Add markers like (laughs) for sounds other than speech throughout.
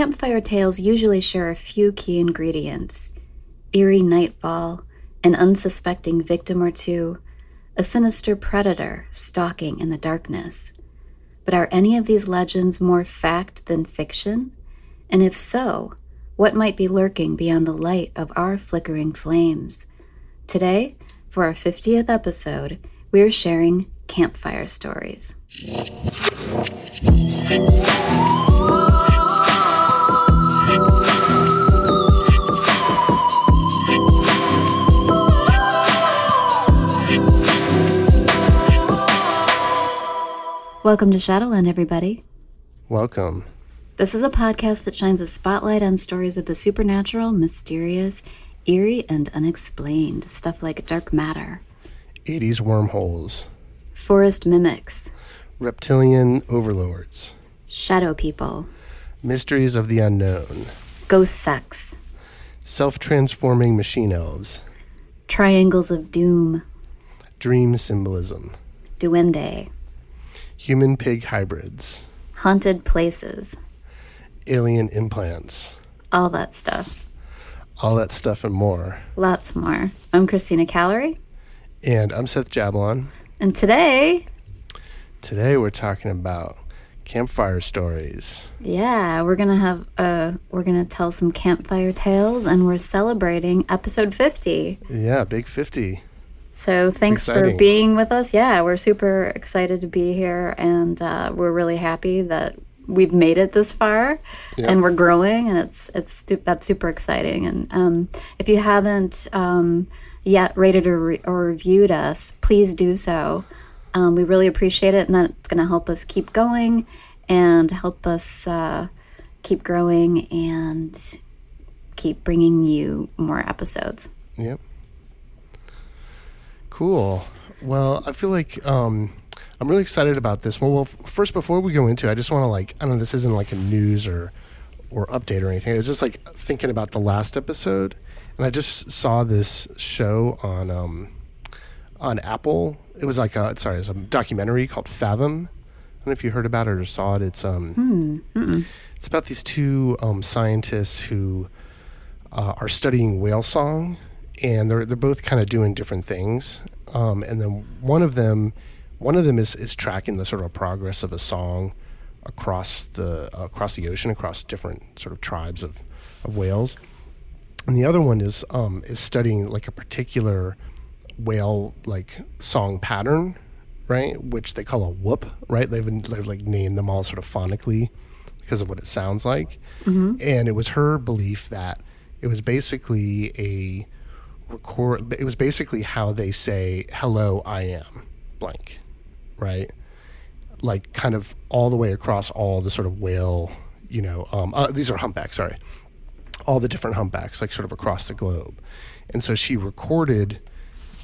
campfire tales usually share a few key ingredients eerie nightfall, an unsuspecting victim or two, a sinister predator stalking in the darkness. But are any of these legends more fact than fiction? And if so, what might be lurking beyond the light of our flickering flames? Today, for our 50th episode, we are sharing campfire stories. Welcome to Shadowland, everybody. Welcome. This is a podcast that shines a spotlight on stories of the supernatural, mysterious, eerie, and unexplained. Stuff like dark matter, 80s wormholes, forest mimics, reptilian overlords, shadow people, mysteries of the unknown, ghost sex, self transforming machine elves, triangles of doom, dream symbolism, duende, human pig hybrids, haunted places, alien implants, all that stuff. all that stuff and more. Lots more. I'm Christina Callery, And I'm Seth Jablon. and today, Today we're talking about campfire stories. yeah, we're gonna have uh we're gonna tell some campfire tales, and we're celebrating episode 50. Yeah, big 50. So thanks for being with us. Yeah, we're super excited to be here, and uh, we're really happy that we've made it this far, Yeah. and we're growing, and it's it's that's super exciting. And um, if you haven't um, yet rated or, re- or reviewed us, please do so. Um, we really appreciate it, and that's going to help us keep going and help us uh, keep growing and keep bringing you more episodes. Yep. Cool. Well, I feel like um, I'm really excited about this. Well, well, first, before we go into, it, I just want to like I don't know. This isn't like a news or or update or anything. It's just like thinking about the last episode, and I just saw this show on um, on Apple. It was like a sorry, it's a documentary called Fathom. I don't know if you heard about it or saw it. It's um, it's about these two um, scientists who uh, are studying whale song, and they're they're both kind of doing different things. Um, and then one of them, one of them is is tracking the sort of progress of a song across the across the ocean, across different sort of tribes of, of whales, and the other one is um, is studying like a particular whale like song pattern, right? Which they call a whoop, right? They've, they've like named them all sort of phonically because of what it sounds like. And it was her belief that it was basically a record. It was basically how they say "Hello, I am blank," right? Like kind of all the way across all the sort of whale. You know, um, uh, these are humpbacks. Sorry, all the different humpbacks, like sort of across the globe. And so she recorded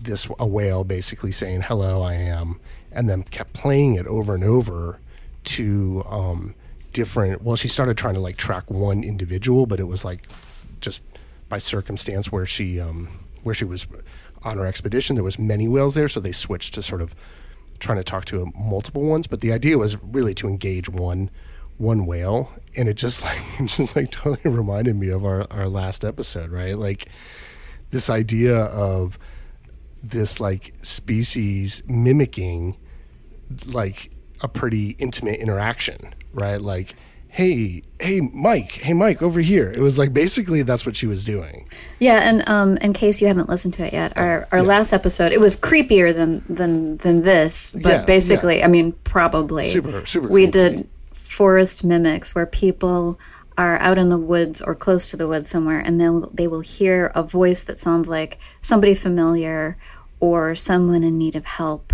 this a whale basically saying hello i am and then kept playing it over and over to um, different well she started trying to like track one individual but it was like just by circumstance where she um, where she was on her expedition there was many whales there so they switched to sort of trying to talk to multiple ones. But the idea was really to engage one one whale. And it just (laughs) like it just like totally reminded me of our, our last episode right? Like this idea of this like species mimicking like a pretty intimate interaction, right? Like, hey, hey, Mike, hey, Mike, over here. It was like basically that's what she was doing. Yeah, and um, in case you haven't listened to it yet, our, our last episode it was creepier than than than this, but Yeah, basically, I mean, probably Super, super We creepy. did forest mimics where people are out in the woods or close to the woods somewhere, and they'll they will hear a voice that sounds like somebody familiar or someone in need of help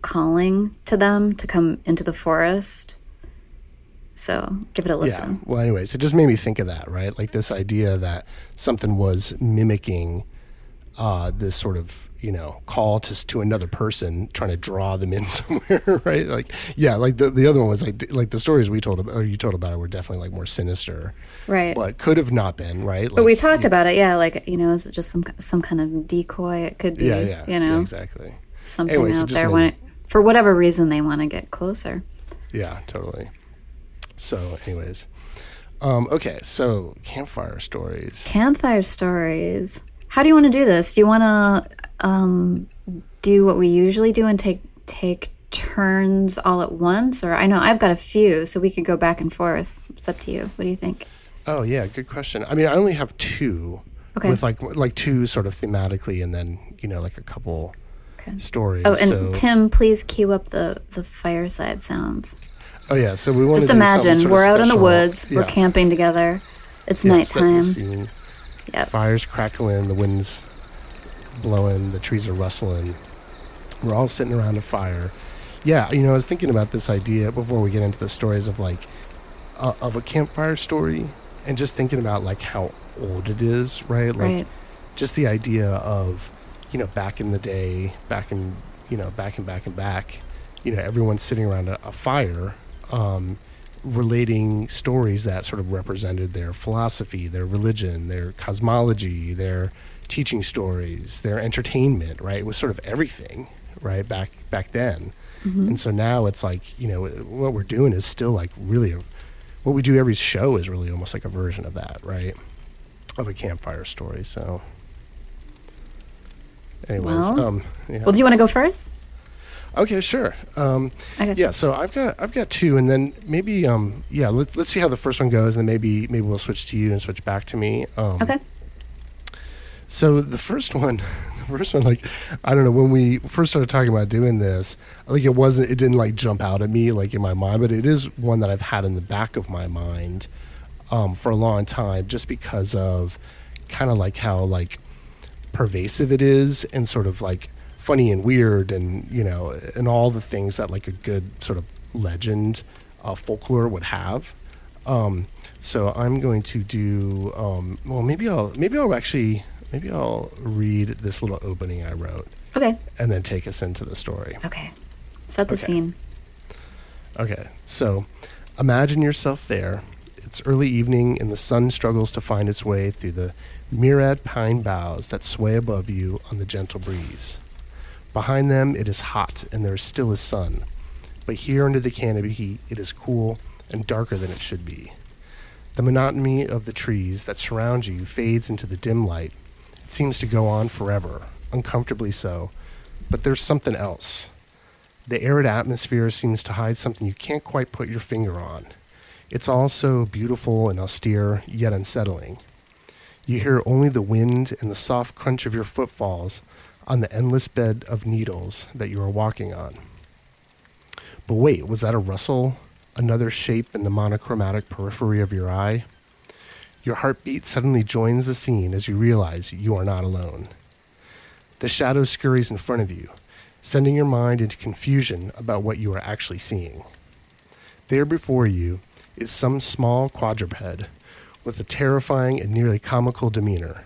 calling to them to come into the forest. So give it a Yeah. listen. Well, anyways, it just made me think of that, right? Like this idea that something was mimicking uh, this sort of you know call to to another person, trying to draw them in (laughs) somewhere, right? Like yeah, like the the other one was like like the stories we told about, or you told about it were definitely like more sinister, Right. but could have not been, right? But we Like, talked about it, yeah. Like you know, is it just some some kind of decoy? It could be, Yeah, yeah, you know, yeah, exactly. something Anyways, out there when it, for whatever reason they want to get closer. Yeah, totally. So, anyways, Um, okay, so campfire stories. Campfire stories. How do you want to do this? Do you want to um, do what we usually do and take take turns all at once, or I know I've got a few, so we could go back and forth. It's up to you. What do you think? Oh yeah, good question. I mean, I only have two. Okay. With like like two sort of thematically, and then you know like a couple Okay. stories. Oh, and so, Tim, please cue up the the fireside sounds. Oh yeah, so we want to Just imagine we're out in the woods, we're camping together. It's Yeah, nighttime. Yep. Fires crackling, the wind's blowing, the trees are rustling. We're all sitting around a fire. Yeah, you know, I was thinking about this idea before we get into the stories of like uh, of a campfire story, and just thinking about like how old it is, right? Like Right. just the idea of you know back in the day, back in you know back and back and back, you know, everyone's sitting around a, a fire. Um, relating stories that sort of represented their philosophy, their religion, their cosmology, their teaching stories, their entertainment, right? It was sort of everything, right? Back back then. Mm-hmm. And so now it's like, you know, what we're doing is still like really a, what we do every show is really almost like a version of that, right? Of a campfire story. So anyways, Well, um yeah. Well, do you want to go first? Okay, sure. Um, Okay. yeah, so I've got I've got two, and then maybe um, yeah, let's let's see how the first one goes, and then maybe maybe we'll switch to you and switch back to me. Um, Okay. So the first one, (laughs) the first one, like I don't know when we first started talking about doing this, I like it wasn't it didn't like jump out at me like in my mind, but it is one that I've had in the back of my mind um, for a long time, just because of kind of like how like pervasive it is and sort of like funny and weird and you know and all the things that like a good sort of legend uh, folklore would have um, so i'm going to do um, well maybe i'll maybe i'll actually maybe i'll read this little opening i wrote Okay. and then take us into the story Okay. Set the Okay. scene. Okay, so imagine yourself there. It's early evening, and the sun struggles to find its way through the myriad pine boughs that sway above you on the gentle breeze. Behind them, it is hot, and there is still a sun. But here under the canopy, it is cool and darker than it should be. The monotony of the trees that surround you fades into the dim light. It seems to go on forever, uncomfortably so. But there's something else. The arid atmosphere seems to hide something you can't quite put your finger on. It's all so beautiful and austere, yet unsettling. You hear only the wind and the soft crunch of your footfalls on the endless bed of needles that you are walking on. But wait, was that a rustle? Another shape in the monochromatic periphery of your eye? Your heartbeat suddenly joins the scene as you realize you are not alone. The shadow scurries in front of you, sending your mind into confusion about what you are actually seeing. There before you is some small quadruped with a terrifying and nearly comical demeanor.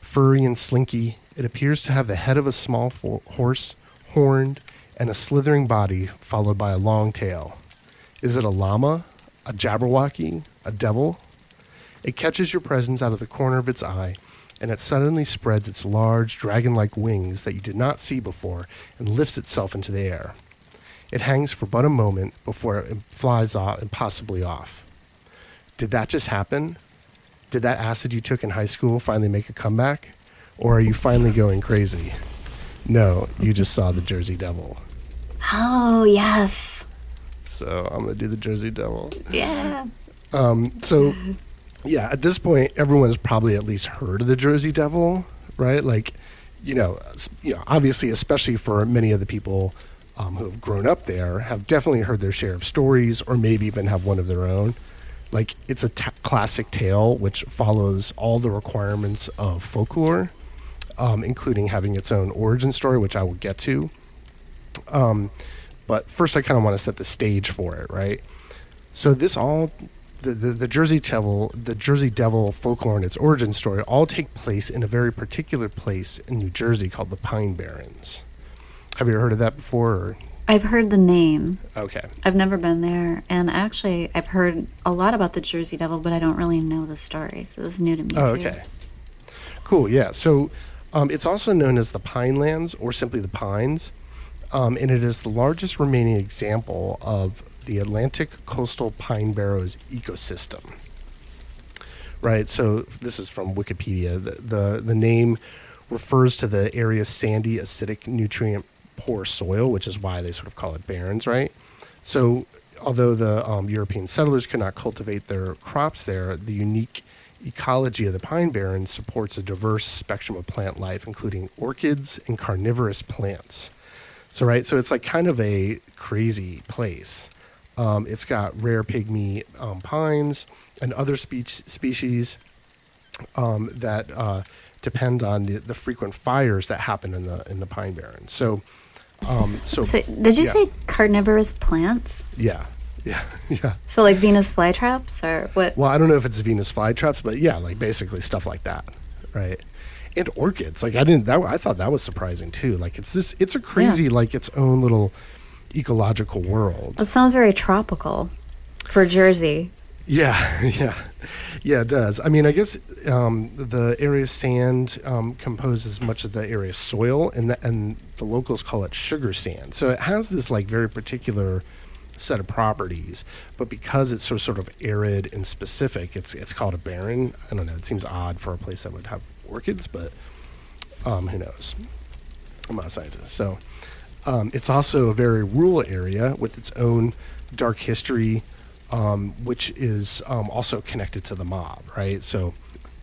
Furry and slinky, it appears to have the head of a small fo- horse, horned, and a slithering body followed by a long tail. Is it a llama, a jabberwocky, a devil? It catches your presence out of the corner of its eye, and it suddenly spreads its large, dragon like wings that you did not see before and lifts itself into the air. It hangs for but a moment before it flies off and possibly off. Did that just happen? Did that acid you took in high school finally make a comeback? Or are you finally going crazy? No, you just saw the Jersey Devil. Oh, yes. So I'm going to do the Jersey Devil. Yeah. Um, so, yeah, at this point, everyone's probably at least heard of the Jersey Devil, right? Like, you know, you know, obviously, especially for many of the people um, who have grown up there, have definitely heard their share of stories, or maybe even have one of their own. Like, it's a classic tale which follows all the requirements of folklore, um, including having its own origin story, which I will get to. Um, but first, I kind of want to set the stage for it, right? So this all the, the, the Jersey Devil, the Jersey Devil folklore and its origin story all take place in a very particular place in New Jersey called the Pine Barrens. Have you ever heard of that before? Or? I've heard the name. Okay. I've never been there. And actually, I've heard a lot about the Jersey Devil, but I don't really know the story. So this is new to me, Oh, too. okay. Cool. Yeah. So um, it's also known as the Pine Lands or simply the Pines, um, and it is the largest remaining example of the Atlantic coastal pine barrens ecosystem. right? So this is from Wikipedia. The, the, the name refers to the area's sandy, acidic, nutrient poor soil, which is why they sort of call it barrens, right? So although the um, European settlers could not cultivate their crops there, the unique ecology of the pine barrens supports a diverse spectrum of plant life, including orchids and carnivorous plants. So, right, so it's like kind of a crazy place. Um, it's got rare pygmy um, pines and other spe- species um, that uh, depend on the, the frequent fires that happen in the in the pine barrens. So, um, so, So, did you yeah. say carnivorous plants? yeah, yeah, (laughs) yeah. So, like Venus flytraps, or what? Well, I don't know if it's Venus flytraps, but yeah, like basically stuff like that, right? And orchids, like I didn't. That I thought that was surprising too. Like it's this, it's a crazy, like its own little ecological world. It sounds very tropical for Jersey. Yeah, (laughs) yeah, yeah. It does. I mean, I guess um, the area's sand um, composes much of the area's soil, and the, and the locals call it sugar sand. So it has this like very particular set of properties, but because it's so sort of arid and specific, it's it's called a barren. I don't know. It seems odd for a place that would have orchids, but um, who knows? I'm not a scientist, so um, it's also a very rural area with its own dark history, um, which is um, also connected to the mob, right? So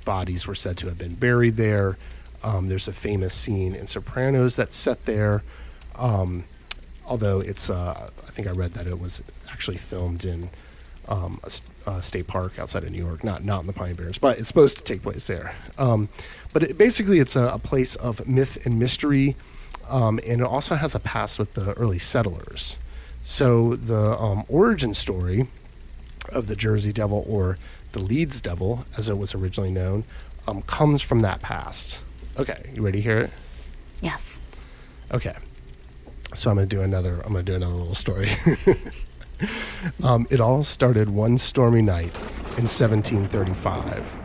bodies were said to have been buried there. Um, there's a famous scene in Sopranos that's set there. Um, although it's, uh, I think I read that it was actually filmed in um, a, a state park outside of New York, not not in the Pine Barrens, but it's supposed to take place there. Um, but it, basically, it's a, a place of myth and mystery, um, and it also has a past with the early settlers. So the um, origin story of the Jersey Devil, or the Leeds Devil, as it was originally known, um, comes from that past. Okay, you ready to hear it? Yes. Okay. So I'm gonna do another. I'm gonna do another little story. (laughs) um, it all started one stormy night in 1735.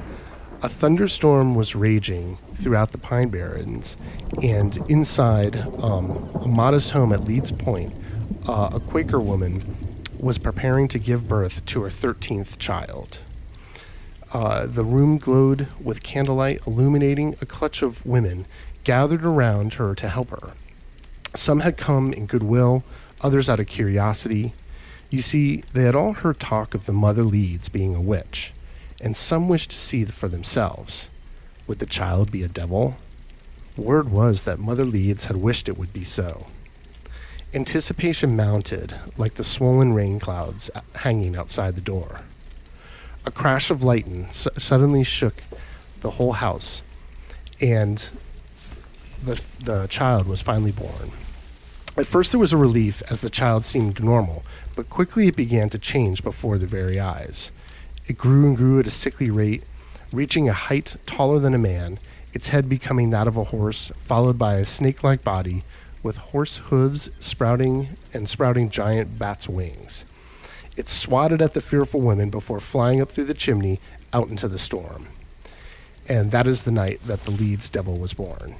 A thunderstorm was raging throughout the Pine Barrens, and inside um, a modest home at Leeds Point, uh, a Quaker woman was preparing to give birth to her 13th child. Uh, the room glowed with candlelight, illuminating a clutch of women gathered around her to help her. Some had come in goodwill, others out of curiosity. You see, they had all heard talk of the mother Leeds being a witch, and some wished to see for themselves. Would the child be a devil? Word was that Mother Leeds had wished it would be so. Anticipation mounted like the swollen rain clouds uh, hanging outside the door. A crash of lightning suddenly shook the whole house, and the, the child was finally born. At first, there was a relief as the child seemed normal, but quickly it began to change before their very eyes. It grew and grew at a sickly rate, reaching a height taller than a man, its head becoming that of a horse, followed by a snake like body with horse hooves sprouting and sprouting giant bat's wings. It swatted at the fearful women before flying up through the chimney out into the storm. And that is the night that the Leeds devil was born.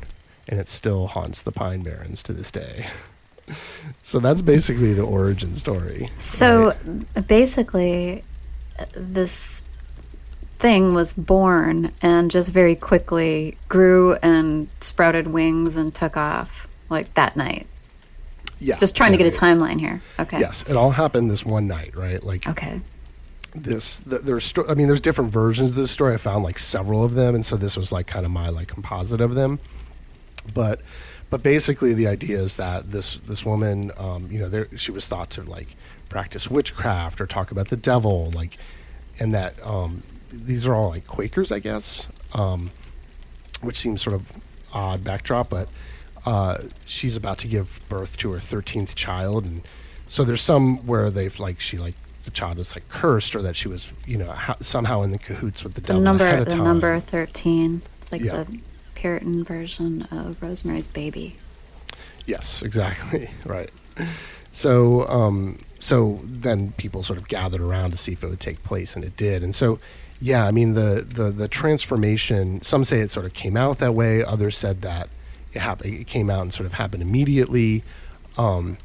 And it still haunts the Pine Barrens to this day. so that's basically the origin story. So right? basically, this thing was born and just very quickly grew and sprouted wings and took off like that night. yeah, Just trying to get a timeline here. Okay. Yes, it all happened this one night, right? Like Okay. this th- there's sto- i mean there's different versions of this story i found like several of them and so this was like kind of my like composite of them but but basically the idea is that this this woman um, you know there she was thought to like practice witchcraft or talk about the devil like and that um, these are all like quakers i guess um, which seems sort of odd backdrop but uh, she's about to give birth to her 13th child and so there's some where they've like she like the child is like cursed or that she was you know ho- somehow in the cahoots with the, The devil number the time. number 13. It's like Yeah. the Puritan version of Rosemary's Baby. Yes, (laughs) exactly. (laughs) right. So, um, so then people sort of gathered around to see if it would take place, and it did. And so, yeah, I mean, the the the transformation. Some say it sort of came out that way. Others said that it happened. It came out and sort of happened immediately. Um,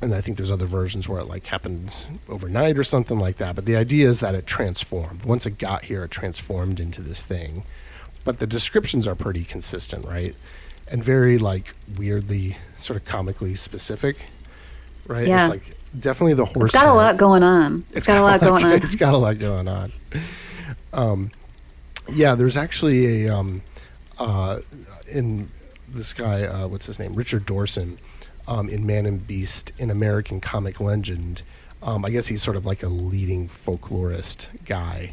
and I think there's other versions where it like happened overnight or something like that. But the idea is that it transformed. Once it got here, it transformed into this thing. But the descriptions are pretty consistent, right? And very like weirdly, sort of comically specific, right? Yeah. It's like definitely the horse. It's got a lot going on. it's got a lot going on. (laughs) It's got a lot going on. Um, yeah, there's actually a um, uh, in this guy, uh, what's his name, Richard Dorson, um, in Man and Beast, in American comic legend. Um, I guess he's sort of like a leading folklorist guy,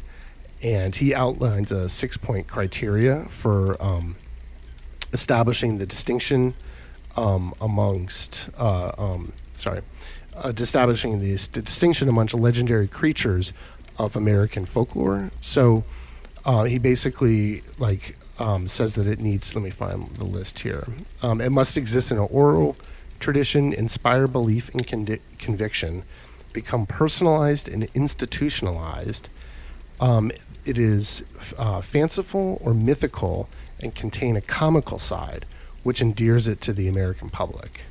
and he outlines a six-point criteria for um, establishing the distinction um, amongst, uh, um, sorry, uh, establishing the s- distinction amongst legendary creatures of American folklore. So uh, he basically like um, says that it needs. Let me find the list here. Um, it must exist in an oral tradition, inspire belief and condi- conviction, become personalized and institutionalized. Um, it is uh, fanciful or mythical and contain a comical side, which endears it to the American public.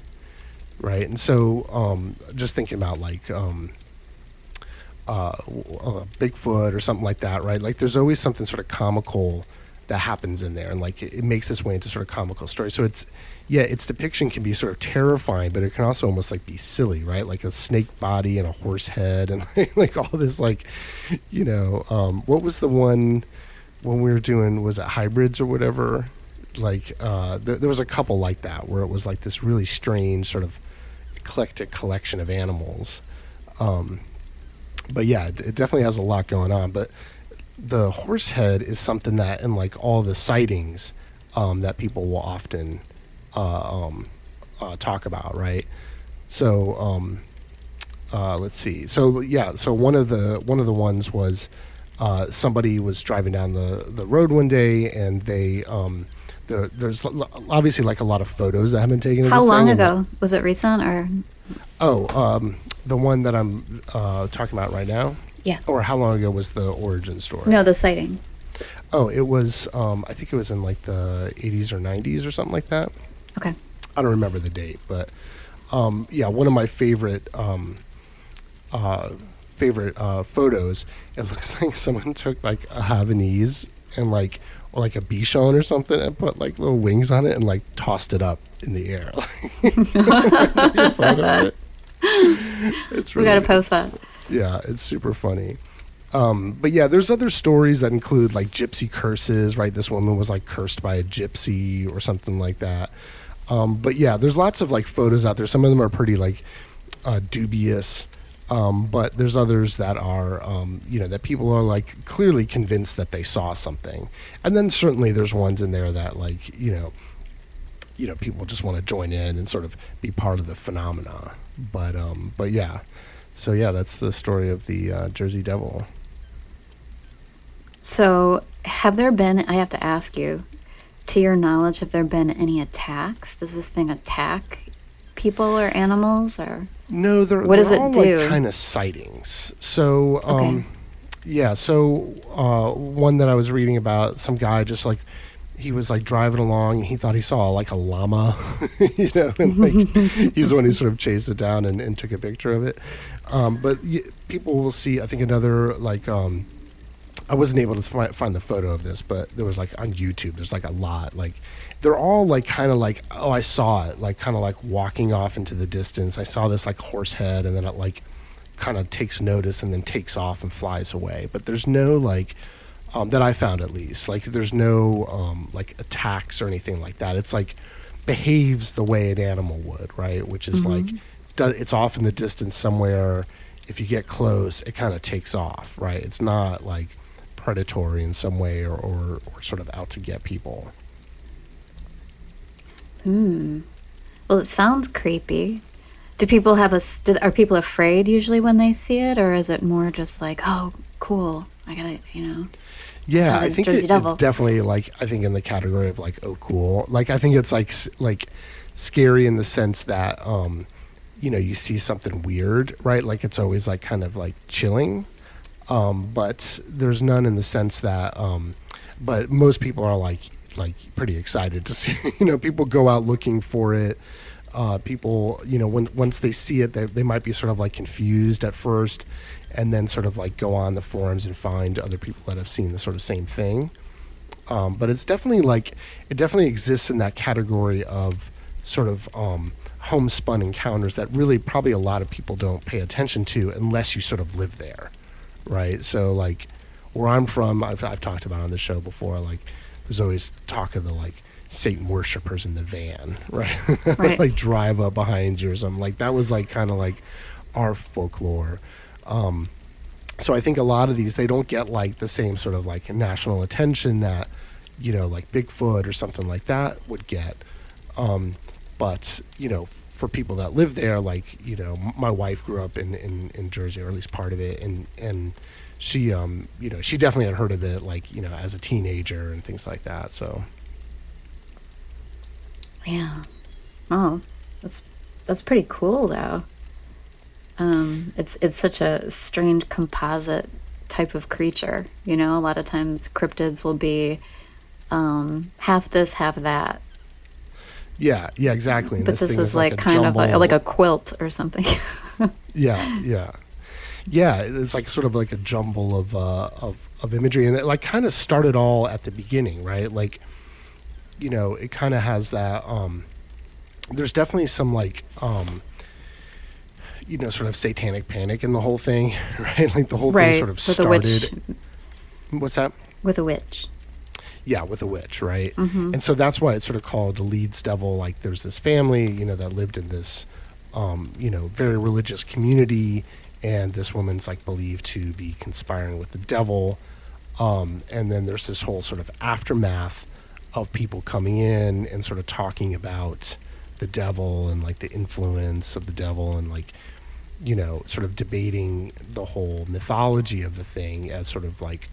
Right, and so um, just thinking about like um, uh, uh, Bigfoot or something like that, right? Like there's always something sort of comical that happens in there, and like it, it makes its way into sort of comical story. So it's yeah, its depiction can be sort of terrifying, but it can also almost like be silly, right? Like a snake body and a horse head, and (laughs) like all this like, you know, um, what was the one when we were doing was it hybrids or whatever? Like uh, th- there was a couple like that where it was like this really strange sort of eclectic collection of animals. Um, but yeah, it, it definitely has a lot going on. But the horse head is something that in like all the sightings um, that people will often uh, um, uh, talk about, right? So um, uh, let's see. So yeah, so one of the one of the ones was uh, somebody was driving down the, the road one day and they um, the, there's l- obviously like a lot of photos that have been taken. How this long and- ago? Was it recent or? Oh, um, the one that I'm uh, talking about right now. Yeah. Or how long ago was the origin story? No, the sighting. Oh, it was. Um, I think it was in like the 80s or 90s or something like that. Okay. I don't remember the date, but um, yeah, one of my favorite um, uh, favorite uh, photos. It (laughs) looks like someone took like a Havanese and like or like a Bichon or something and put like little wings on it and like tossed it up in the air. (laughs) Took a it. It's We got to post that. yeah, it's super funny. Um, but yeah, there's other stories that include like gypsy curses, right? This woman was like cursed by a gypsy or something like that. Um, but yeah, there's lots of like photos out there. Some of them are pretty like uh, dubious, um, but there's others that are, um, you know, that people are like clearly convinced that they saw something. And then certainly there's ones in there that like, you know, you know, people just want to join in and sort of be part of the phenomena. But um, but yeah, so yeah, that's the story of the uh, Jersey Devil. So, have there been? I have to ask you. To your knowledge, have there been any attacks? Does this thing attack people or animals or? No, they're What does they're it all do? like kind of sightings. So um, Okay. yeah, so uh, one that I was reading about, some guy just like he was like driving along and he thought he saw like a llama, (laughs) you know, and like (laughs) he's the one who sort of chased it down and, and took a picture of it. Um, but y- people will see, I think another like um, I wasn't able to find, find the photo of this, but there was like on YouTube. There's like a lot. Like they're all like kind of like oh I saw it like kind of like walking off into the distance. I saw this like horse head, and then it like kind of takes notice and then takes off and flies away. But there's no like um, that I found at least like there's no um, like attacks or anything like that. It's like behaves the way an animal would, right? Which is like do, it's off in the distance somewhere. If you get close, it kind of takes off, right? It's not like predatory in some way or, or, or sort of out to get people. Hmm. Well, it sounds creepy. Do people have a? Do, are people afraid usually when they see it, or is it more just like, oh, cool, I gotta, you know? Yeah, I think it, it's definitely like I think in the category of like oh cool. Like I think it's like like scary in the sense that um you know you see something weird, right? Like it's always like kind of like chilling. Um but there's none in the sense that um but most people are like like pretty excited to (laughs) see you know people go out looking for it. uh, people, you know, when once they see it, they, they might be sort of like confused at first, and then sort of like go on the forums and find other people that have seen the sort of same thing. Um, but it's definitely like it definitely exists in that category of sort of um, homespun encounters that really probably a lot of people don't pay attention to unless you sort of live there, right? So like where I'm from, I've, I've talked about on the show before, like there's always talk of the like Satan worshippers in the van, (laughs) right? Right. like drive up behind you or something. Like that was like kind of like our folklore. Um, so I think a lot of these they don't get like the same sort of like national attention that you know like Bigfoot or something like that would get. Um, but you know, for people that live there, like you know, my wife grew up in, in, in Jersey, or at least part of it, and and she um you know she definitely had heard of it like you know as a teenager and things like that. So Yeah. Oh, that's that's pretty cool though. Um, it's it's such a strange composite type of creature. You know, a lot of times cryptids will be um, half this, half that. Yeah, yeah, exactly. And But this thing is like, a kind of a, like a quilt or something. (laughs) yeah, yeah, yeah. It's like sort of like a jumble of uh, of of imagery, and it like kind of started all at the beginning, right? Like, you know, it kind of has that. Um, there's definitely some like, um, you know, sort of satanic panic in the whole thing, (laughs) right? Like the whole thing sort of with a witch. started. What's that? With a witch. Yeah, with a witch, right? Mm-hmm. And so that's why it's sort of called the Leeds Devil. Like, there's this family, you know, that lived in this, um, you know, very religious community, and this woman's like believed to be conspiring with the devil. Um, and then there's this whole sort of aftermath of people coming in and sort of talking about the devil and like the influence of the devil and like you know sort of debating the whole mythology of the thing as sort of like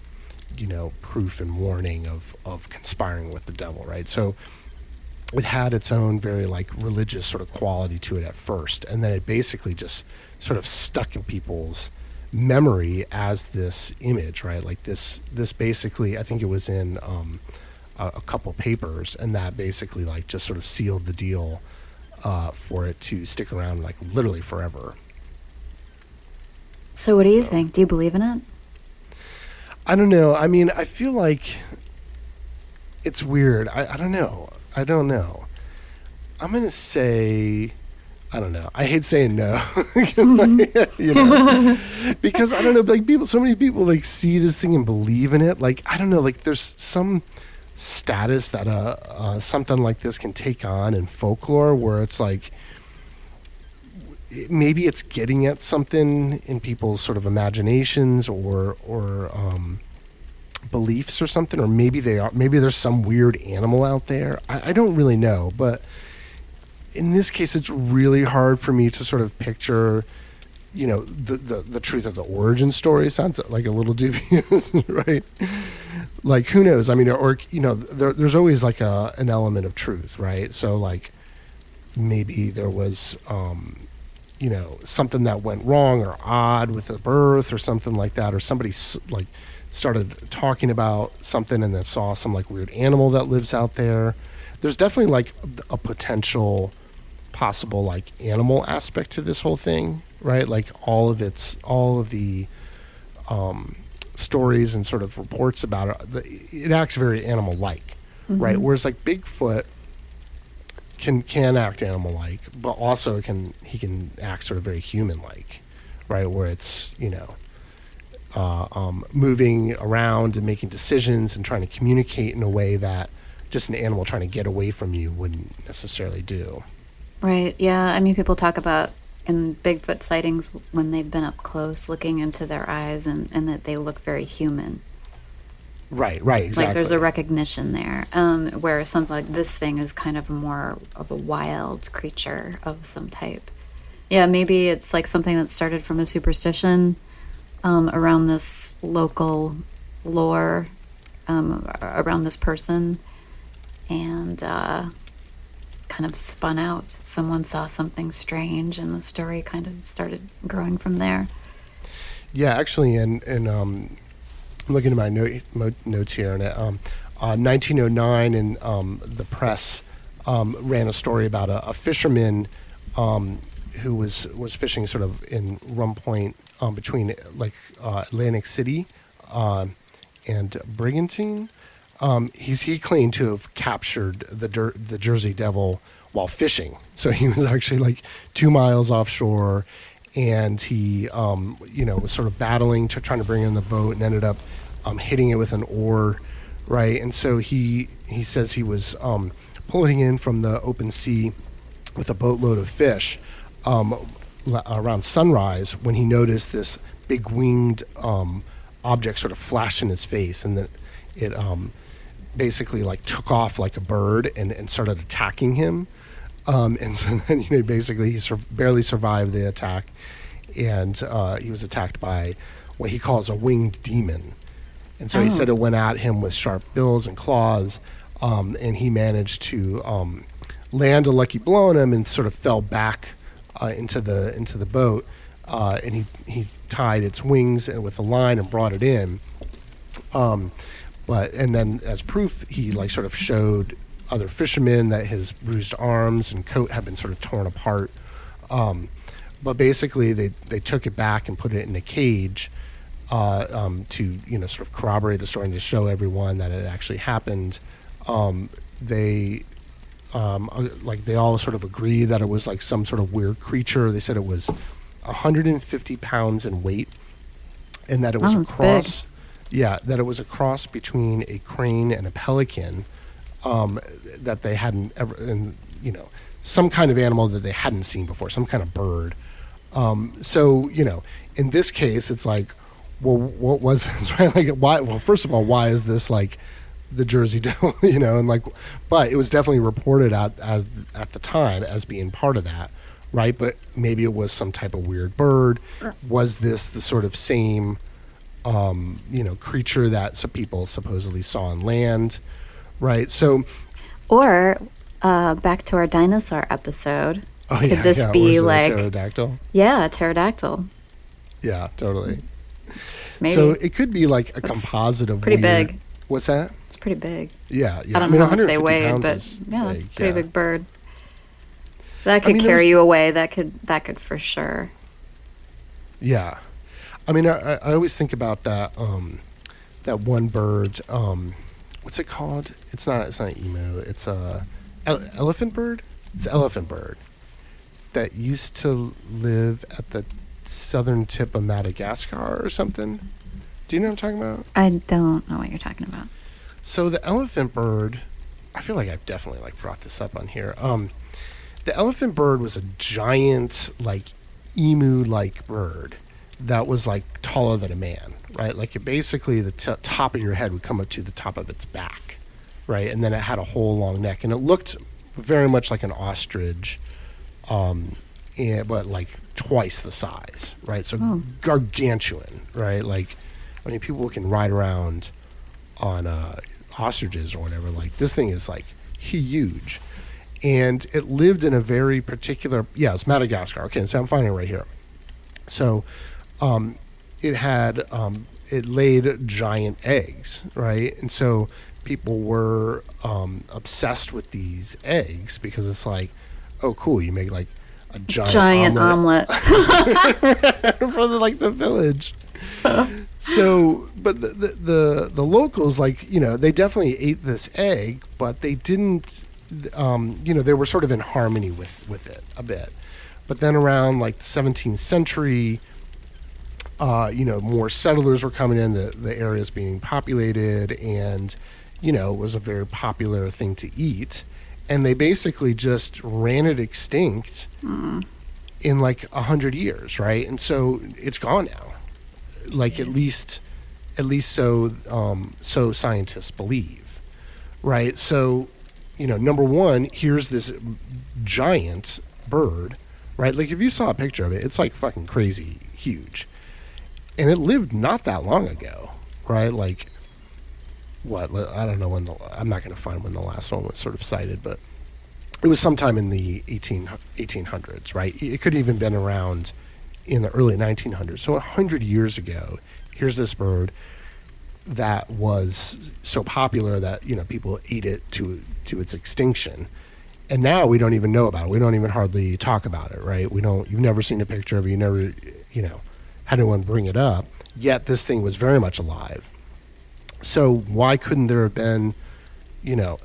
you know proof and warning of of conspiring with the devil right so it had its own very like religious sort of quality to it at first and then it basically just sort of stuck in people's memory as this image right like this this basically i think it was in um, a, a couple papers and that basically like just sort of sealed the deal uh, for it to stick around like literally forever So, what do you So- think? Do you believe in it? I don't know. I mean, I feel like it's weird. I, I don't know. I don't know. I'm gonna say I don't know. I hate saying no, (laughs) you know, (laughs) because I don't know. Like people, so many people like see this thing and believe in it. Like I don't know. Like there's some status that uh, uh something like this can take on in folklore, where it's like maybe it's getting at something in people's sort of imaginations or or um, beliefs or something, or maybe they are. Maybe there's some weird animal out there. I, I don't really know, but in this case, it's really hard for me to sort of picture. You know the, the the truth of the origin story sounds like a little (laughs) dubious, right? Like who knows? I mean, or you know, there, there's always like a an element of truth, right? So like maybe there was um, you know something that went wrong or odd with a birth or something like that or somebody like started talking about something and then saw some like weird animal that lives out there. There's definitely like a potential possible like animal aspect to this whole thing right? Like all of its all of the um, stories and sort of reports about it it acts very animal like right whereas like bigfoot can can act animal like, but also can he can act sort of very human like, right? Where it's you know uh, um, moving around and making decisions and trying to communicate in a way that just an animal trying to get away from you wouldn't necessarily do. Right. Yeah. I mean, people talk about in Bigfoot sightings when they've been up close, looking into their eyes, and, and that they look very human. Right, right, exactly. Like there's a recognition there. Um, where it sounds like this thing is kind of more of a wild creature of some type. Yeah, maybe it's like something that started from a superstition um, around this local lore um, around this person, and uh, kind of spun out. Someone saw something strange, and the story kind of started growing from there. Yeah, actually, and and um, I'm looking at my note, notes here, and um, uh, 1909, and um, the press, um, ran a story about a, a fisherman um, who was was fishing sort of in Rum Point um, between like uh, Atlantic City um, and Brigantine. Um, he's he claimed to have captured the the Jersey Devil while fishing. So he was actually like two miles offshore, and he um, you know was sort of battling to trying to bring in the boat and ended up um, hitting it with an oar, right? And so he he says he was um, pulling in from the open sea with a boatload of fish um, around sunrise when he noticed this big winged um, object sort of flash in his face, and then it um, basically like took off like a bird and, and started attacking him. Um, and so (laughs) then, you know, basically he sur- barely survived the attack, and uh, he was attacked by what he calls a winged demon. And so he Oh. said it went at him with sharp bills and claws, um, and he managed to um, land a lucky blow on him and sort of fell back uh, into the into the boat. Uh, and he he tied its wings and with a line and brought it in. Um, but and then as proof, he like sort of showed other fishermen that his bruised arms and coat had been sort of torn apart. Um, but basically, they they took it back and put it in a cage uh, um, to you know sort of corroborate the story and to show everyone that it actually happened. Um, they um, uh, like they all sort of agree that it was like some sort of weird creature. They said it was 150 pounds in weight, and that it was Oh, a it's big. cross. Yeah, that it was a cross between a crane and a pelican. Um, that they hadn't ever, and you know, some kind of animal that they hadn't seen before, some kind of bird. Um, so you know, in this case, it's like, well, what was this? (laughs) Right? Like, why? Well, first of all, why is this like the Jersey (laughs) Devil? You know, and like, but it was definitely reported at as at the time as being part of that, right? But maybe it was some type of weird bird. Was this the sort of same, um, you know, creature that some people supposedly saw on land, right? So, Or uh, back to our dinosaur episode. Oh Could yeah, this yeah, be was it a like- pterodactyl? Yeah, a pterodactyl. Yeah, totally. Maybe. So it could be like a That's composite of pretty weird- big. What's that? it's pretty big. Yeah, yeah. I don't mean, know how much they 150 weigh, but yeah, that's a pretty yeah. big bird. That could mean, carry there's- you away. That could that could for sure. Yeah, I mean, I, I- I always think about that um, that one bird. Um, what's it called? It's not. It's not an emu. It's a ele- elephant bird. It's elephant bird that used to live at the southern tip of Madagascar or something. Do you know what I'm talking about? I don't know what you're talking about. So the elephant bird, I feel like I've definitely like brought this up on here. Um, the elephant bird was a giant, like emu-like bird that was like taller than a man, right? Like it basically the t- top of your head would come up to the top of its back, right? And then it had a whole long neck, and it looked very much like an ostrich, um, and, but like twice the size, right? So Oh. gargantuan, right? Like, I mean, people can ride around on uh, ostriches or whatever. Like this thing is like huge, and it lived in a very particular. Yeah, it's Madagascar. Okay, so I'm finding it right here. So, um, it had um, it laid giant eggs, right? And so people were um, obsessed with these eggs because it's like, oh, cool, you make like a giant, Giant omelet omelet. (laughs) for the, like the village. so, but the, the the the locals, like you know, they definitely ate this egg, but they didn't. Um, you know, they were sort of in harmony with with it a bit. But then around like the 17th century, uh, you know, more settlers were coming in. The the areas being populated, and you know, it was a very popular thing to eat. And they basically just ran it extinct in like a hundred years, right? And so it's gone now. Like at least, at least so um, so scientists believe, right? So, you know, number one, here's this giant bird, right? Like if you saw a picture of it, it's like fucking crazy huge, and it lived not that long ago, right? Like what I don't know when the I'm not going to find when the last one was sort of sighted, but it was sometime in the 18, 1800s, right? It could have even been around in the early 1900s. So 100 years ago, here's this bird that was so popular that, you know, people ate it to to its extinction. and now we don't even know about it. We don't even hardly talk about it, right? We don't. You've never seen a picture of it. You never, you know, had anyone bring it up. Yet this thing was very much alive. So why couldn't there have been, you know,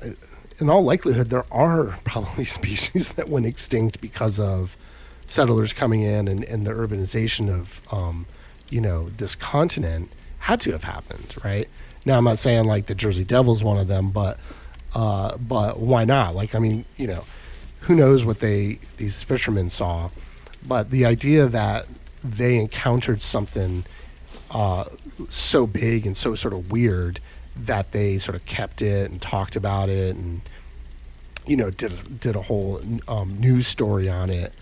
in all likelihood, there are (laughs) probably species that went extinct because of settlers coming in and, and the urbanization of, um, you know, this continent had to have happened, right? Now I'm not saying like the Jersey Devil's one of them, but uh, but why not? Like I mean, you know, who knows what they these fishermen saw, but the idea that they encountered something uh, so big and so sort of weird that they sort of kept it and talked about it and you know did did a whole um, news story on it.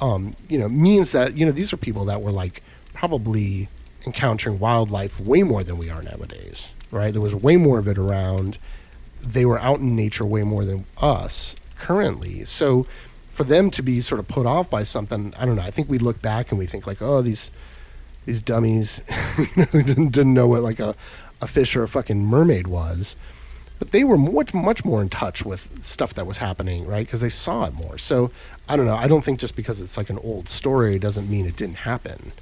Um, you know means that you know these are people that were like probably encountering wildlife way more than we are nowadays, right? There was way more of it around. They were out in nature way more than us currently. So for them to be sort of put off by something, I don't know. I think we look back and we think like, oh, these these dummies (laughs) (laughs) didn't, didn't know what like a, a fish or a fucking mermaid was. But they were much much more in touch with stuff that was happening, right? Because they saw it more. So I don't know. I don't think just because it's like an old story doesn't mean it didn't happen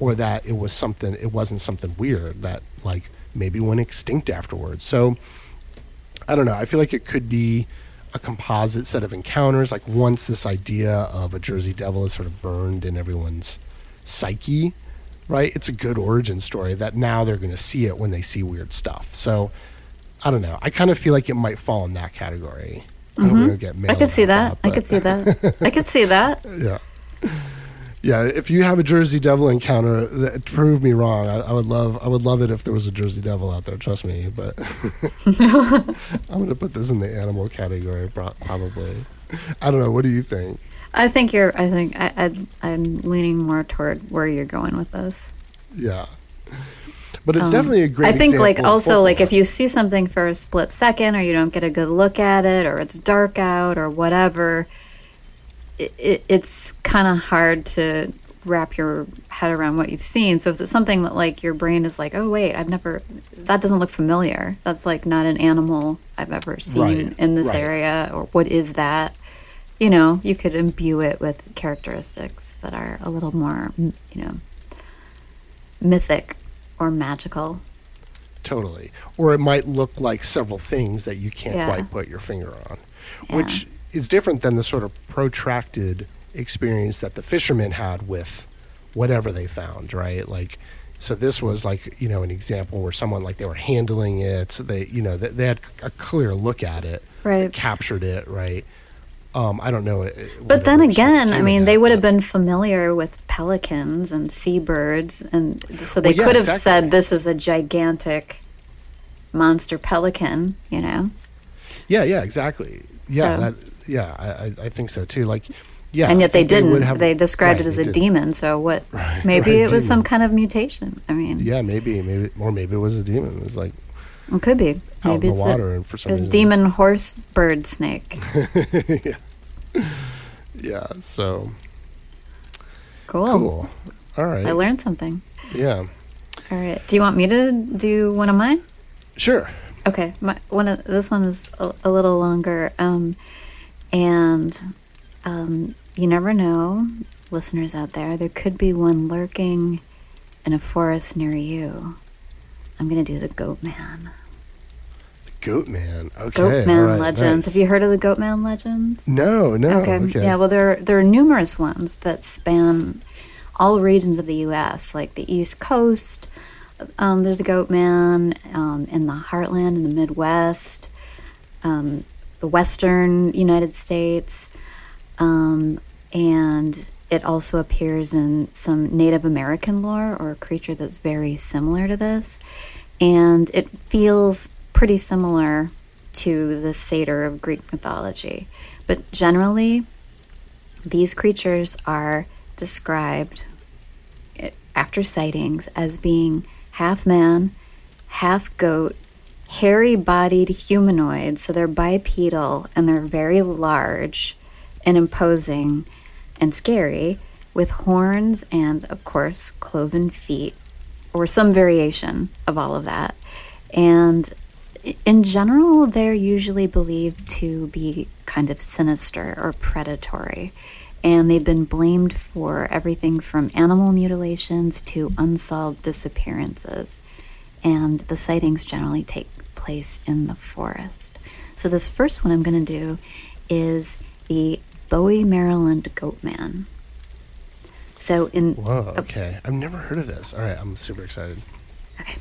or that it was something it wasn't something weird that like maybe went extinct afterwards so i don't know i feel like it could be a composite set of encounters like once this idea of a jersey devil is sort of burned in everyone's psyche right it's a good origin story that now they're going to see it when they see weird stuff so i don't know i kind of feel like it might fall in that category mm-hmm. I, I could see that. that I could see that. I could see that. (laughs) Yeah yeah, if you have a Jersey Devil encounter, that, prove me wrong. I, I, would love, I would love it if there was a Jersey Devil out there. Trust me, but (laughs) (laughs) I'm going to put this in the animal category, probably. I don't know. What do you think? I think you're. I think I, I I'm leaning more toward where you're going with this. Yeah, but it's um, definitely a great. I think like also like if you see something for a split second, or you don't get a good look at it, or it's dark out, or whatever it, it's kind of hard to wrap your head around what you've seen. So if it's something that like your brain is like, oh wait, I've never that doesn't look familiar. That's like not an animal I've ever seen right. in this right. area or what is that? You know, you could imbue it with characteristics that are a little more, you know, mythic or magical. Totally. Or it might look like several things that you can't yeah. quite put your finger on. Yeah. Which is different than the sort of protracted experience that the fishermen had with whatever they found, right? Like, so this was like you know an example where someone like they were handling it, they you know they, they had a clear look at it, right? Captured it, right? Um, I don't know. Uh, but then again, I mean, they would have been familiar with pelicans and seabirds, and so they well, yeah, could have exactly. said this is a gigantic monster pelican, you know? Yeah, yeah, exactly. Yeah, so. that yeah, I, I think so too. Like, yeah, and yet they didn't. They, have, they described right, it as a didn't. demon. So what? Right, (laughs) maybe right, it was demon. some kind of mutation. I mean, yeah, maybe, maybe, or maybe it was a demon. It was like it could be. Maybe it's water, a, and for some reason, demon horse bird snake. (laughs) yeah, yeah. So cool. Cool. All right. I learned something. Yeah. All right. Do you want me to do one of mine? Sure. Okay. My one of this one is a, a little longer. Um, and um, you never know, listeners out there, there could be one lurking in a forest near you. I'm going to do the Goat Man. The Goat Man. Okay. Goat Man right, legends. Nice. Have you heard of the Goat Man legends? No, no. Okay. okay. Yeah, well, there, there are numerous ones that span all regions of the U.S., like the East Coast. Um, there's a Goat Man um, in the heartland in the Midwest. Um, the western United States, um, and it also appears in some Native American lore or a creature that's very similar to this. And it feels pretty similar to the satyr of Greek mythology. But generally, these creatures are described eh, after sightings as being half man, half goat, hairy bodied humanoids. So they're bipedal and they're very large and imposing and scary with horns and, of course, cloven feet or some variation of all of that. And in general, they're usually believed to be kind of sinister or predatory. And they've been blamed for everything from animal mutilations to unsolved disappearances. And the sightings generally take place in the forest. So, this first one I'm going to do is the Bowie, Maryland Goat Man. So, in. Whoa, okay. I've never heard of this. All right, I'm super excited. Okay.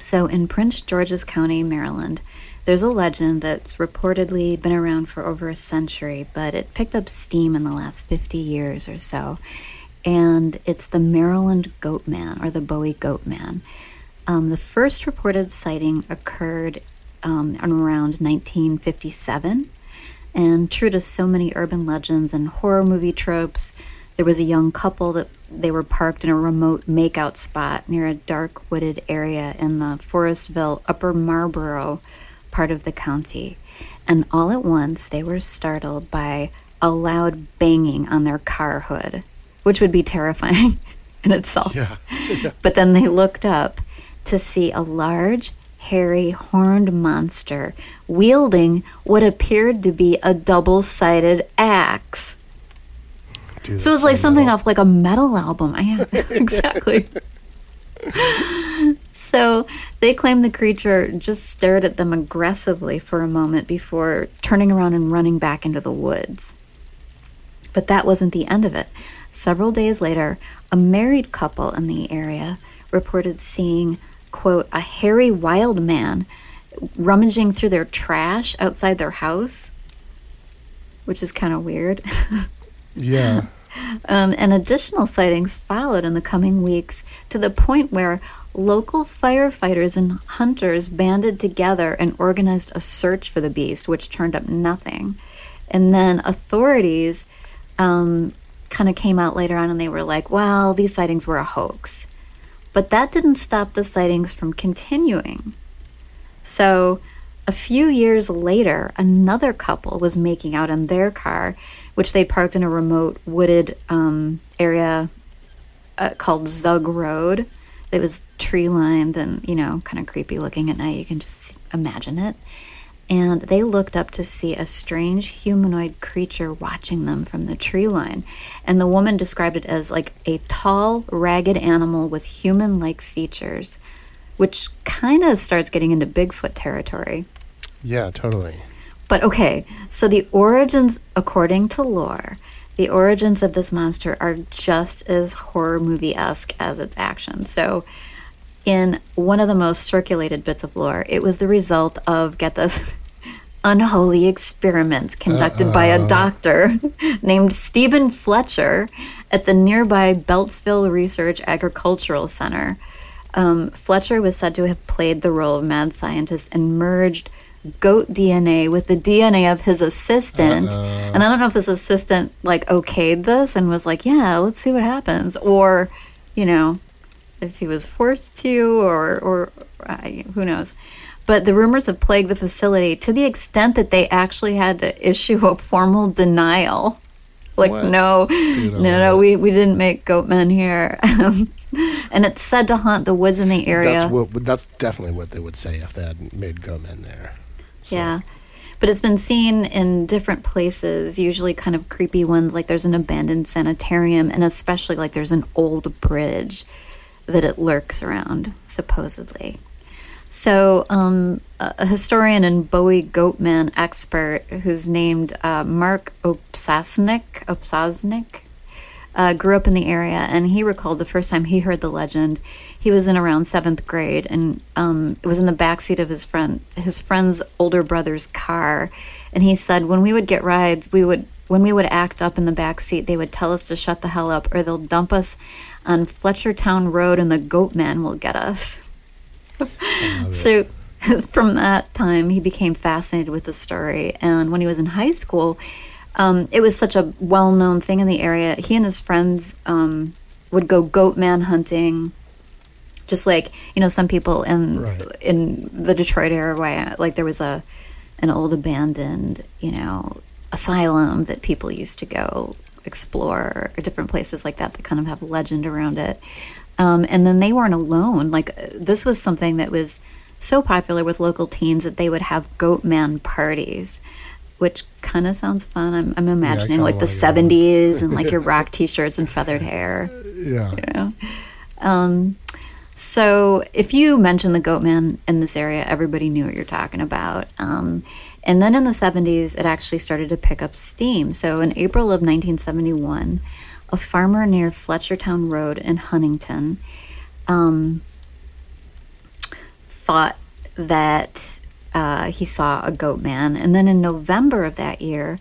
So, in Prince George's County, Maryland, there's a legend that's reportedly been around for over a century, but it picked up steam in the last 50 years or so. And it's the Maryland Goat Man or the Bowie Goat Man. Um, the first reported sighting occurred um, around 1957. And true to so many urban legends and horror movie tropes, there was a young couple that they were parked in a remote makeout spot near a dark wooded area in the Forestville, Upper Marlboro part of the county. And all at once, they were startled by a loud banging on their car hood, which would be terrifying (laughs) in itself. Yeah. yeah. (laughs) But then they looked up to see a large, hairy, horned monster wielding what appeared to be a double sided axe. Dude, So it was like something metal. off like a metal album. (laughs) I exactly. (laughs) so they claim the creature just stared at them aggressively for a moment before turning around and running back into the woods. But that wasn't the end of it. Several days later, a married couple in the area reported seeing, quote, a hairy wild man rummaging through their trash outside their house, which is kind of weird. (laughs) Yeah. Um, and additional sightings followed in the coming weeks to the point where local firefighters and hunters banded together and organized a search for the beast, which turned up nothing. And then authorities um, kind of came out later on and they were like, well, these sightings were a hoax. But that didn't stop the sightings from continuing. So, a few years later, another couple was making out in their car, which they parked in a remote wooded um, area uh, called Zug Road. It was tree lined and, you know, kind of creepy looking at night. You can just imagine it. And they looked up to see a strange humanoid creature watching them from the tree line. And the woman described it as like a tall, ragged animal with human like features, which kind of starts getting into Bigfoot territory. Yeah, totally. But okay, so the origins, according to lore, the origins of this monster are just as horror movie esque as its actions. So, in one of the most circulated bits of lore, it was the result of, get this, (laughs) unholy experiments conducted by a doctor (laughs) named Stephen Fletcher at the nearby Beltsville Research Agricultural Center. Um, Fletcher was said to have played the role of mad scientist and merged goat DNA with the DNA of his assistant. And I don't know if his assistant like okayed this and was like, "Yeah, let's see what happens," or, you know, if he was forced to, or or uh, who knows. But the rumors have plagued the facility to the extent that they actually had to issue a formal denial. Like, What? no, no, no, we, we didn't make goat men here. (laughs) and it's said to haunt the woods in the area. That's what. That's definitely what they would say if they had made Gomen there. So- Yeah. But it's been seen in different places, usually kind of creepy ones, like there's an abandoned sanitarium, and especially like there's an old bridge that it lurks around, supposedly. So, um, a historian and Bowie Goatman expert who's named uh, Mark Opsasnik, Opsasnik uh, grew up in the area, and he recalled the first time he heard the legend. He was in around seventh grade, and um, it was in the backseat of his friend, his friend's older brother's car. And he said, when we would get rides, we would when we would act up in the back seat, they would tell us to shut the hell up, or they'll dump us on Fletchertown Road, and the Goatman will get us. So (laughs) from that time, he became fascinated with the story. And when he was in high school, um, it was such a well known thing in the area. He and his friends um, would go goat man hunting. Just like you know, some people in Right. in the Detroit area, like there was a an old abandoned, you know, asylum that people used to go explore, or different places like that that kind of have legend around it. Um, and then they weren't alone. Like this was something that was so popular with local teens that they would have goat man parties. which kind of sounds fun. I'm, I'm imagining kinda like the like 70s and like your (laughs) rock t shirts and feathered hair. Yeah. You know? um, so if you mention the goat man in this area, everybody knew what you're talking about. Um, and then in the 70s, it actually started to pick up steam. So in April of 1971, a farmer near Fletchertown Road in Huntington um, thought that uh, he saw a goat man. And then in November of that year,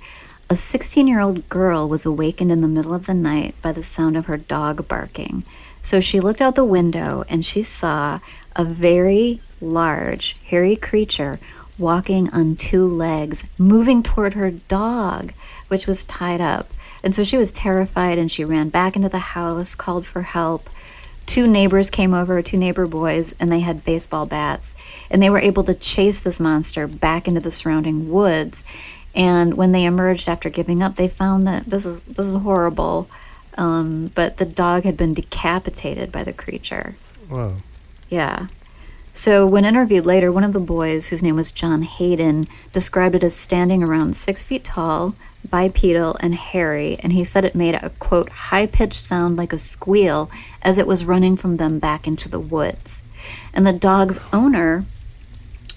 a 16 year old girl was awakened in the middle of the night by the sound of her dog barking. So she looked out the window and she saw a very large, hairy creature walking on two legs, moving toward her dog, which was tied up. And so she was terrified and she ran back into the house, called for help. Two neighbors came over, two neighbor boys, and they had baseball bats. And they were able to chase this monster back into the surrounding woods. And when they emerged after giving up, they found that this is this is horrible. Um, but the dog had been decapitated by the creature. Wow. Yeah. So, when interviewed later, one of the boys, whose name was John Hayden, described it as standing around six feet tall, bipedal, and hairy, and he said it made a quote, high pitched sound like a squeal as it was running from them back into the woods. And the dog's owner,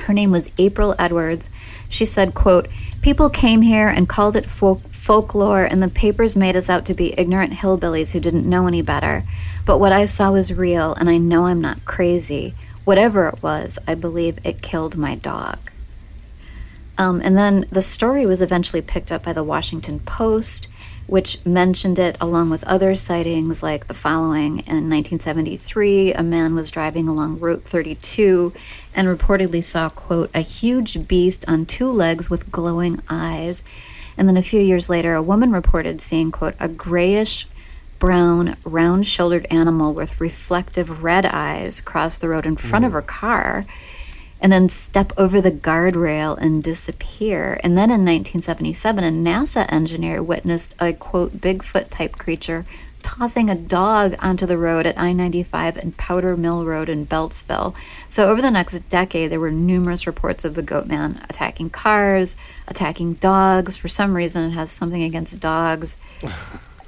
her name was April Edwards, she said, quote, People came here and called it folk- folklore, and the papers made us out to be ignorant hillbillies who didn't know any better. But what I saw was real, and I know I'm not crazy. Whatever it was, I believe it killed my dog. Um, and then the story was eventually picked up by the Washington Post, which mentioned it along with other sightings like the following. In 1973, a man was driving along Route 32 and reportedly saw, quote, a huge beast on two legs with glowing eyes. And then a few years later, a woman reported seeing, quote, a grayish brown, round shouldered animal with reflective red eyes cross the road in front of her car and then step over the guardrail and disappear. And then in 1977, a NASA engineer witnessed a quote, Bigfoot type creature tossing a dog onto the road at I 95 and Powder Mill Road in Beltsville. So, over the next decade, there were numerous reports of the goat man attacking cars, attacking dogs. For some reason, it has something against dogs. (laughs)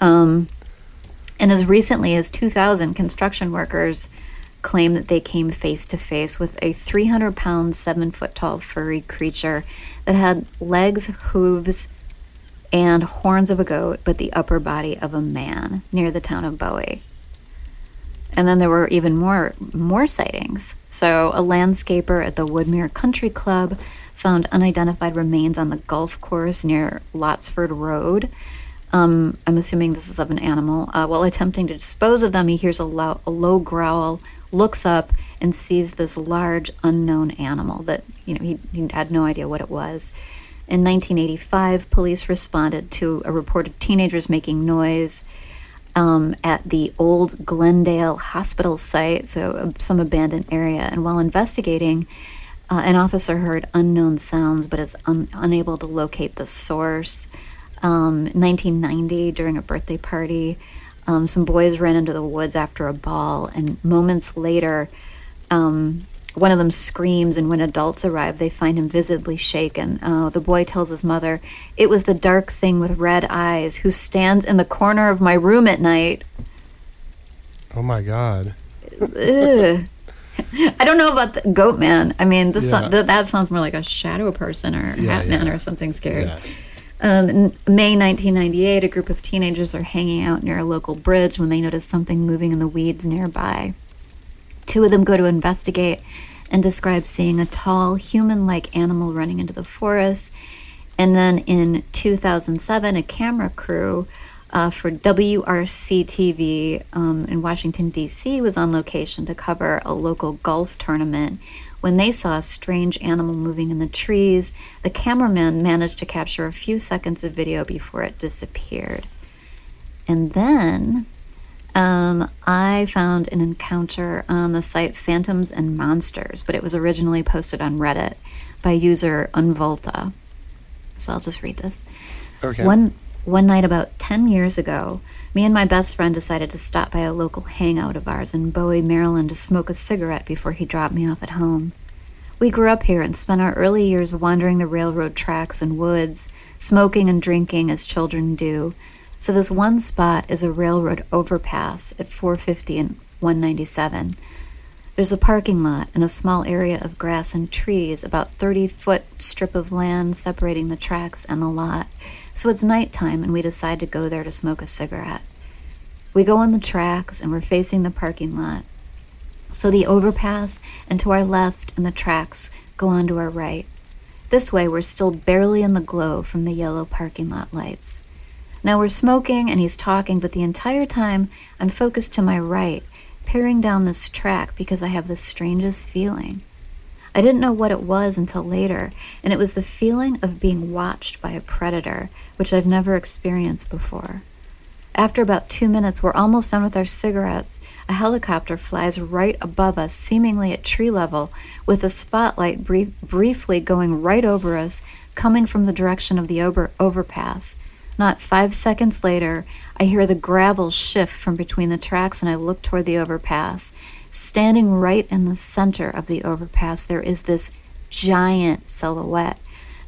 Um, and as recently as 2000, construction workers claim that they came face to face with a 300 pound, 7 foot tall furry creature that had legs, hooves, and horns of a goat, but the upper body of a man near the town of Bowie. And then there were even more more sightings. So a landscaper at the Woodmore Country Club found unidentified remains on the golf course near Lottsford Road. Um, I'm assuming this is of an animal. Uh, while attempting to dispose of them, he hears a, low, a low growl, looks up, and sees this large unknown animal that you know he, he had no idea what it was. In 1985, police responded to a report of teenagers making noise um, at the old Glenn Dale Hospital site, so uh, some abandoned area. And while investigating, uh, an officer heard unknown sounds but is un- unable to locate the source. Um, 1990, during a birthday party, um, some boys ran into the woods after a ball, and moments later, um, one of them screams, and when adults arrive, they find him visibly shaken. Uh, the boy tells his mother, It was the dark thing with red eyes who stands in the corner of my room at night. Oh my god. (laughs) I don't know about the goat man. I mean, this Yeah. th- that sounds more like a shadow person or Yeah, hat man or something scary. Yeah. Um, in May 1998, a group of teenagers are hanging out near a local bridge when they notice something moving in the weeds nearby. Two of them go to investigate and describe seeing a tall, human like animal running into the forest. And then in 2007, a camera crew uh, for WRC TV um, in Washington, D.C., was on location to cover a local golf tournament. When they saw a strange animal moving in the trees, the cameraman managed to capture a few seconds of video before it disappeared. And then um, I found an encounter on the site Phantoms and Monsters, but it was originally posted on Reddit by user Unvolta. So I'll just read this. Okay. One one night about 10 years ago, me and my best friend decided to stop by a local hangout of ours in Bowie, Maryland to smoke a cigarette before he dropped me off at home. We grew up here and spent our early years wandering the railroad tracks and woods, smoking and drinking as children do. So this one spot is a railroad overpass at 450 and 197. There's a parking lot and a small area of grass and trees, about 30 foot strip of land separating the tracks and the lot. So it's nighttime and we decide to go there to smoke a cigarette. We go on the tracks and we're facing the parking lot. So the overpass and to our left and the tracks go on to our right. This way, we're still barely in the glow from the yellow parking lot lights. Now we're smoking and he's talking, but the entire time I'm focused to my right, peering down this track because I have the strangest feeling. I didn't know what it was until later, and it was the feeling of being watched by a predator, which I've never experienced before. After about two minutes, we're almost done with our cigarettes. A helicopter flies right above us, seemingly at tree level, with a spotlight brief- briefly going right over us, coming from the direction of the over- overpass. Not five seconds later, I hear the gravel shift from between the tracks and I look toward the overpass. Standing right in the center of the overpass, there is this giant silhouette.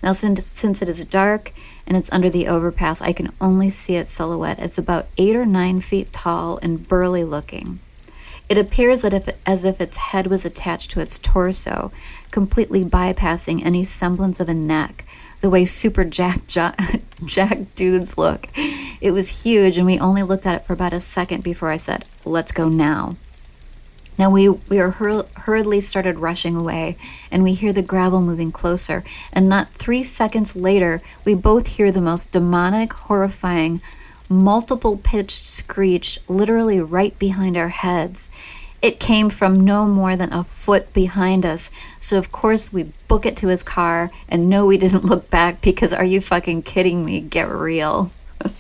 Now, since, since it is dark and it's under the overpass, I can only see its silhouette. It's about eight or nine feet tall and burly looking. It appears if, as if its head was attached to its torso, completely bypassing any semblance of a neck, the way super jack, jack, (laughs) jack dudes look. It was huge, and we only looked at it for about a second before I said, Let's go now. Now we, we are hur- hurriedly started rushing away, and we hear the gravel moving closer. And not three seconds later, we both hear the most demonic, horrifying, multiple pitched screech literally right behind our heads. It came from no more than a foot behind us. So, of course, we book it to his car, and no, we didn't look back because are you fucking kidding me? Get real. (laughs)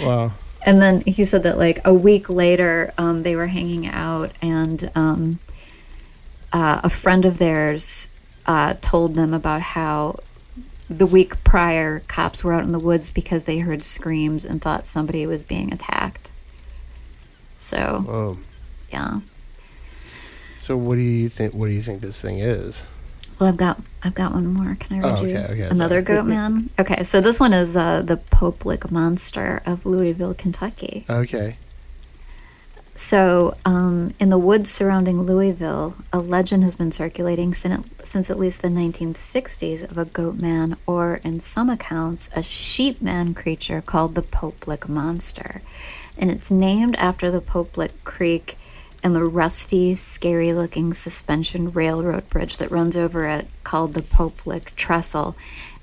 Wow. And then he said that like a week later, um, they were hanging out, and um, uh, a friend of theirs uh, told them about how the week prior, cops were out in the woods because they heard screams and thought somebody was being attacked. So, Whoa. yeah. So what do you think? What do you think this thing is? Well, I've got I've got one more. Can I read Oh, you okay, okay, another sorry. goat man? (laughs) Okay, so this one is uh, the Pope Lick monster of Louisville, Kentucky. Okay. So, um, in the woods surrounding Louisville, a legend has been circulating since, since at least the 1960s of a goat man, or in some accounts, a sheep man creature called the Pope Lick Monster. And it's named after the Pope Lick Creek and the rusty, scary looking suspension railroad bridge that runs over it called the Pope Lick Trestle.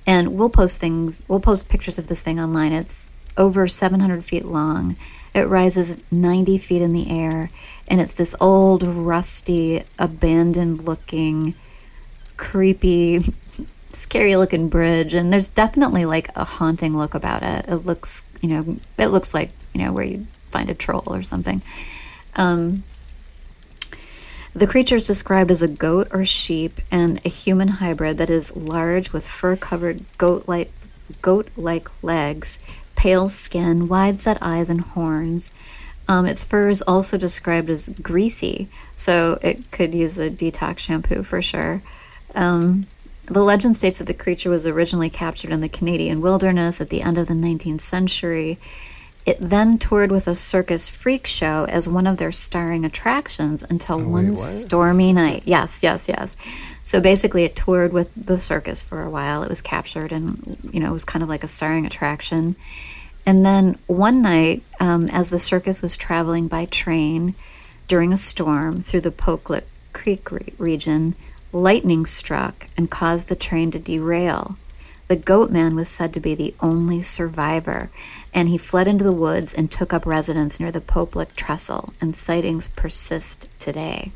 And we'll post things, we'll post pictures of this thing online. It's over 700 feet long. It rises 90 feet in the air, and it's this old, rusty, abandoned looking, creepy, (laughs) scary looking bridge. And there's definitely like a haunting look about it. It looks, you know, it looks like, you know, where you find a troll or something. Um, the creature is described as a goat or sheep and a human hybrid that is large with fur covered goat like goat like legs, pale skin, wide set eyes, and horns. Um, its fur is also described as greasy, so it could use a detox shampoo for sure. Um, the legend states that the creature was originally captured in the Canadian wilderness at the end of the 19th century. It then toured with a circus freak show as one of their starring attractions until one what? stormy night. Yes, yes, yes. So basically, it toured with the circus for a while. It was captured and, you know, it was kind of like a starring attraction. And then one night, um, as the circus was traveling by train during a storm through the Pope Lick Creek re- region, lightning struck and caused the train to derail. The goat man was said to be the only survivor, and he fled into the woods and took up residence near the Pope Lick Trestle, and sightings persist today.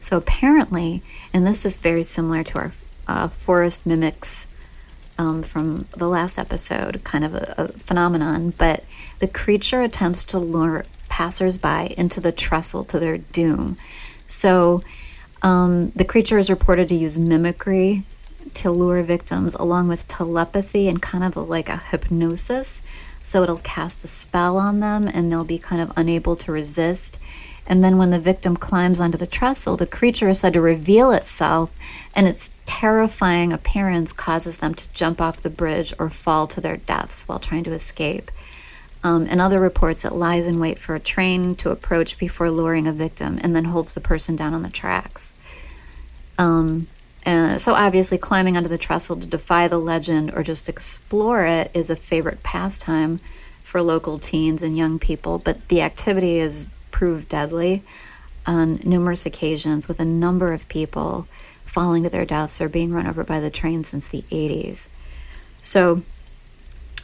So apparently, and this is very similar to our uh, forest mimics um, from the last episode, kind of a, a phenomenon, but the creature attempts to lure passersby into the trestle to their doom. So um, the creature is reported to use mimicry to lure victims, along with telepathy and kind of a, like a hypnosis. So it'll cast a spell on them and they'll be kind of unable to resist. And then when the victim climbs onto the trestle, the creature is said to reveal itself, and its terrifying appearance causes them to jump off the bridge or fall to their deaths while trying to escape. Um, in other reports, it lies in wait for a train to approach before luring a victim and then holds the person down on the tracks. Um, uh, so obviously, climbing onto the trestle to defy the legend or just explore it is a favorite pastime for local teens and young people. But the activity has proved deadly on numerous occasions, with a number of people falling to their deaths or being run over by the train since the 80s. So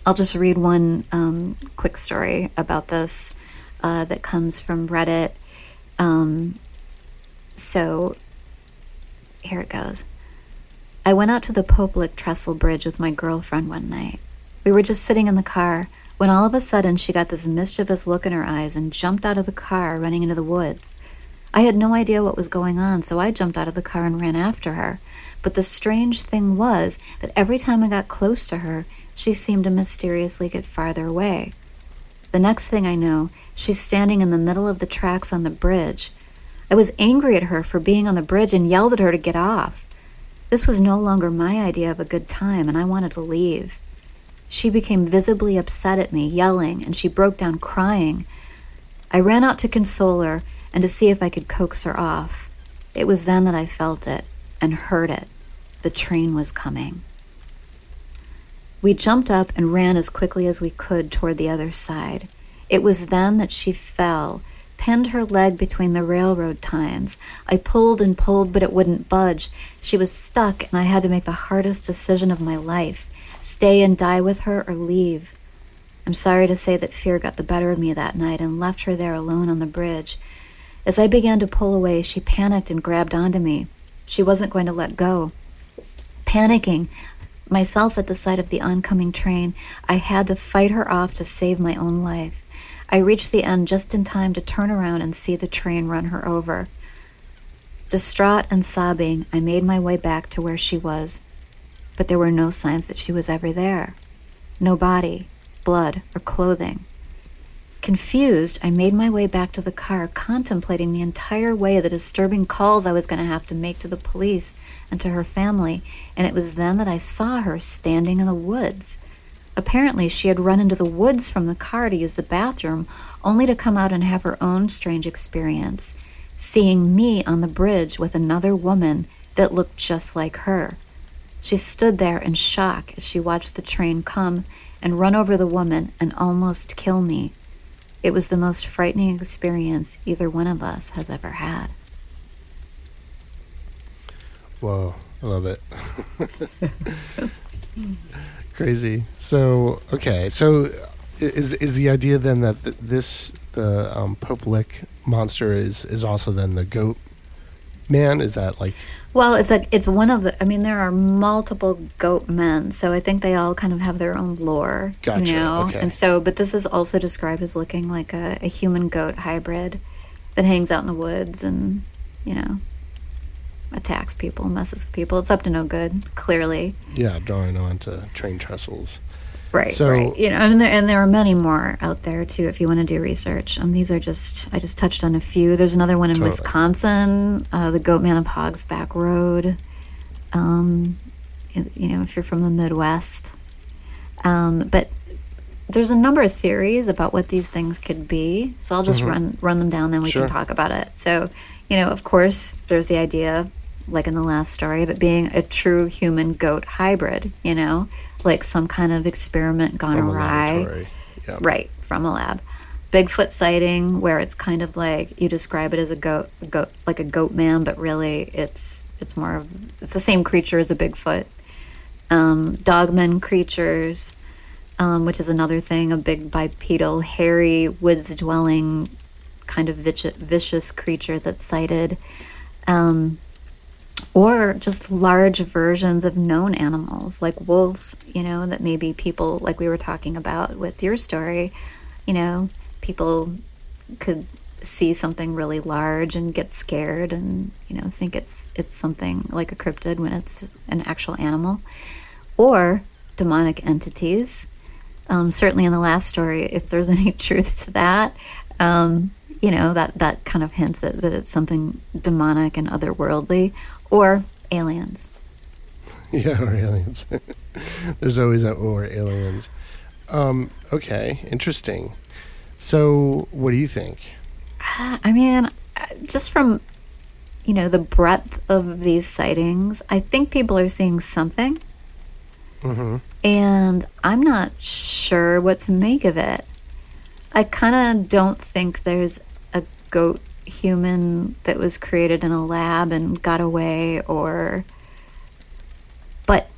I'll just read one um, quick story about this uh, that comes from Reddit. Um, so here it goes. I went out to the Pope Lick Trestle Bridge with my girlfriend one night. We were just sitting in the car when all of a sudden she got this mischievous look in her eyes and jumped out of the car, running into the woods. I had no idea what was going on, so I jumped out of the car and ran after her. But the strange thing was that every time I got close to her, she seemed to mysteriously get farther away. The next thing I know, she's standing in the middle of the tracks on the bridge. I was angry at her for being on the bridge and yelled at her to get off. This was no longer my idea of a good time, and I wanted to leave. She became visibly upset at me, yelling, and she broke down crying. I ran out to console her and to see if I could coax her off. It was then that I felt it and heard it. The train was coming. We jumped up and ran as quickly as we could toward the other side. It was then that she fell pinned her leg between the railroad tines. I pulled and pulled, but it wouldn't budge. She was stuck, and I had to make the hardest decision of my life stay and die with her or leave. I'm sorry to say that fear got the better of me that night and left her there alone on the bridge. As I began to pull away, she panicked and grabbed onto me. She wasn't going to let go. Panicking, myself at the sight of the oncoming train, I had to fight her off to save my own life. I reached the end just in time to turn around and see the train run her over. Distraught and sobbing, I made my way back to where she was, but there were no signs that she was ever there. No body, blood, or clothing. Confused, I made my way back to the car, contemplating the entire way the disturbing calls I was going to have to make to the police and to her family, and it was then that I saw her standing in the woods. Apparently, she had run into the woods from the car to use the bathroom, only to come out and have her own strange experience, seeing me on the bridge with another woman that looked just like her. She stood there in shock as she watched the train come and run over the woman and almost kill me. It was the most frightening experience either one of us has ever had. Whoa, I love it. (laughs) Crazy. So okay, so is is the idea then that this the um, Pope Lick monster is is also then the goat man? Is that like? Well, it's like it's one of the. I mean, there are multiple goat men, so I think they all kind of have their own lore. Gotcha. You know? Okay. And so, but this is also described as looking like a, a human goat hybrid that hangs out in the woods and you know attacks people, messes with people. It's up to no good, clearly. Yeah, drawing on to train trestles. Right. So, right. You know, and there, and there are many more out there too. If you want to do research, um, these are just I just touched on a few. There's another one in totally. Wisconsin, uh, the Goatman of Hogs Back Road. Um, you know, if you're from the Midwest, um, but there's a number of theories about what these things could be. So I'll just mm-hmm. run run them down, then we sure. can talk about it. So, you know, of course, there's the idea like in the last story, of it being a true human goat hybrid, you know, like some kind of experiment gone from awry. Yep. Right, from a lab. Bigfoot sighting where it's kind of like you describe it as a goat, a goat like a goat man, but really it's it's more of it's the same creature as a Bigfoot. Um, dogmen creatures, um, which is another thing, a big bipedal, hairy, woods dwelling, kind of vicious, vicious creature that's sighted. Um, or just large versions of known animals like wolves, you know, that maybe people, like we were talking about with your story, you know, people could see something really large and get scared and you know think it's it's something like a cryptid when it's an actual animal. Or demonic entities. Um, certainly in the last story if there's (laughs) any truth to that um, you know that that kind of hints at that it's something demonic and otherworldly, or aliens. (laughs) Yeah, or aliens. (laughs) There's always a or aliens. Um, okay, interesting. So, what do you think? I mean, uh, just from you know the breadth of these sightings, I think people are seeing something, Mm-hmm. and I'm not sure what to make of it. I kind of don't think there's a goat human that was created in a lab and got away, or. But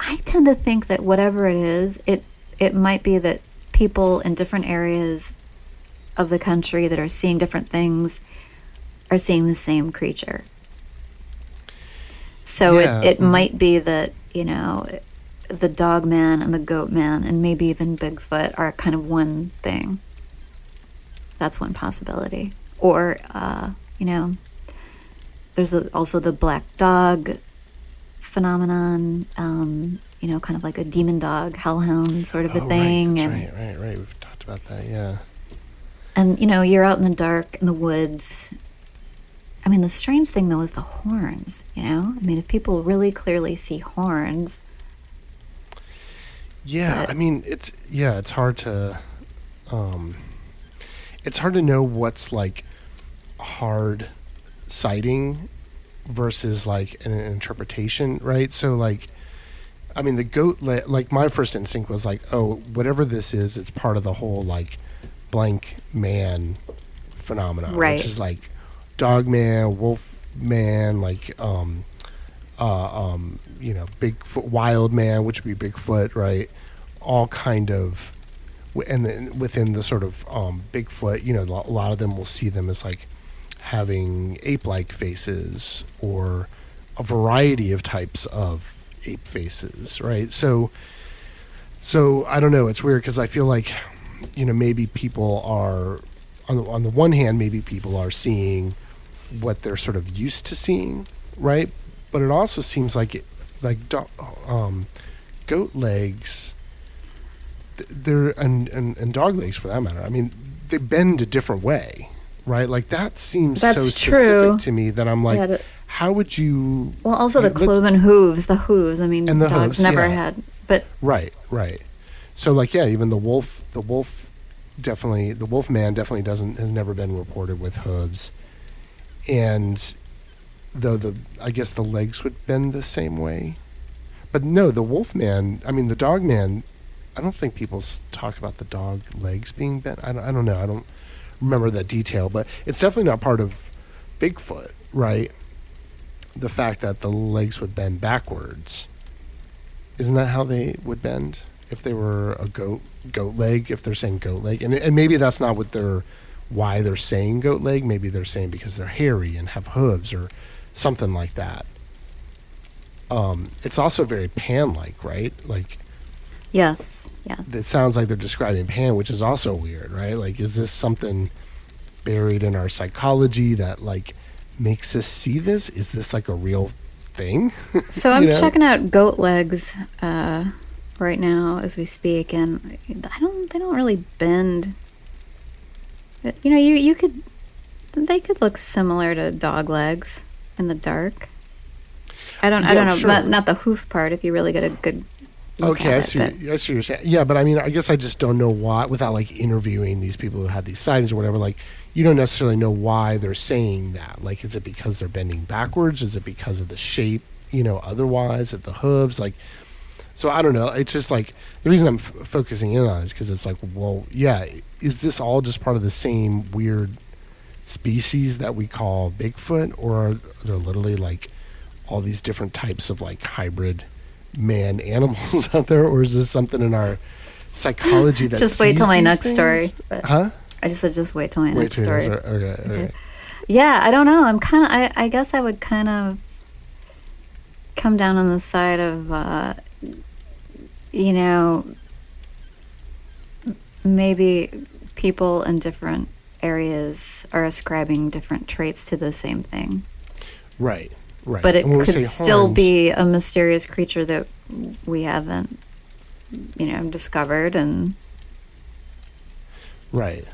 I, tend to think that whatever it is, it it might be that people in different areas of the country that are seeing different things are seeing the same creature. So Yeah, it, it mhm. might be that, you know, the dog man and the goat man and maybe even Bigfoot are kind of one thing. That's one possibility. Or, uh, you know, there's a, also the black dog phenomenon, um, you know, kind of like a demon dog, hellhound sort of a Oh, thing. Right, and right, right, right. We've talked about that. Yeah. and you know you're out in the dark in the woods i mean the strange thing though is the horns you know i mean if people really clearly see horns Yeah, But- I mean it's yeah, it's hard to um it's hard to know what's like hard sighting versus like an, interpretation, right? So like I mean the goat le- like my first instinct was like, oh, whatever this is, it's part of the whole like blank man phenomenon, Right. which is like dog man, wolf man, like um uh, um, you know, Bigfoot, Wild Man, which would be Bigfoot, right? All kind of, and then within the sort of um, Bigfoot, you know, a lot of them will see them as like having ape-like faces or a variety of types of ape faces, right? So, so I don't know. It's weird because I feel like, you know, maybe people are on the, on the one hand, maybe people are seeing what they're sort of used to seeing, right? But it also seems like it, like um, goat legs, they're and, and and dog legs for that matter. I mean, they bend a different way, right? Like that seems so specific true. to me that I'm like, Yeah, the- how would you? well also the cloven hooves the hooves i mean And the dogs hooves, never yeah. had but Right, right. So like yeah, even the wolf, the wolf definitely the wolf man definitely doesn't has never been reported with hooves. And though the I guess the legs would bend the same way. But no, the wolf man, I mean the dog man, I don't think people talk about the dog legs being bent. I don't, I don't know. I don't remember that detail, but it's definitely not part of Bigfoot, right? The fact that the legs would bend backwards. Isn't that how they would bend if they were a goat goat leg? If they're saying goat leg, and and maybe that's not what they're why they're saying goat leg. Maybe they're saying because they're hairy and have hooves or something like that. Um, it's also very pan like, right? Like yes yes it sounds like they're describing pan, which is also weird, right? Like, is this something buried in our psychology that like makes us see this? Is this like a real thing? (laughs) so i'm know? checking out goat legs uh, right now as we speak and i don't they don't really bend Uh, you know you you could they could look similar to dog legs in the dark i don't i don't know sure. not, not the hoof part if you really get a good Okay, I see, it, I see what you're saying. Yeah, but I mean, I guess I just don't know why, without like interviewing these people who had these sightings or whatever, like, you don't necessarily know why they're saying that. Like, is it because they're bending backwards? Is it because of the shape, you know, otherwise, at the hooves? Like, so I don't know. It's just like, the reason I'm f- focusing in on it is because it's like, well, yeah, is this all just part of the same weird species that we call Bigfoot? Or are there literally like all these different types of like hybrid man animals (laughs) out there, or is this something in our psychology that just wait till my next things? story but Huh? i just said just wait till my Wait next till story your- okay, okay. Yeah, I don't know. I'm kind of. I, I guess I would kind of come down on the side of, uh, you know, maybe people in different areas are ascribing different traits to the same thing, Right, right. but it And when we could still horns- be a mysterious creature that we haven't, you know, discovered. And right.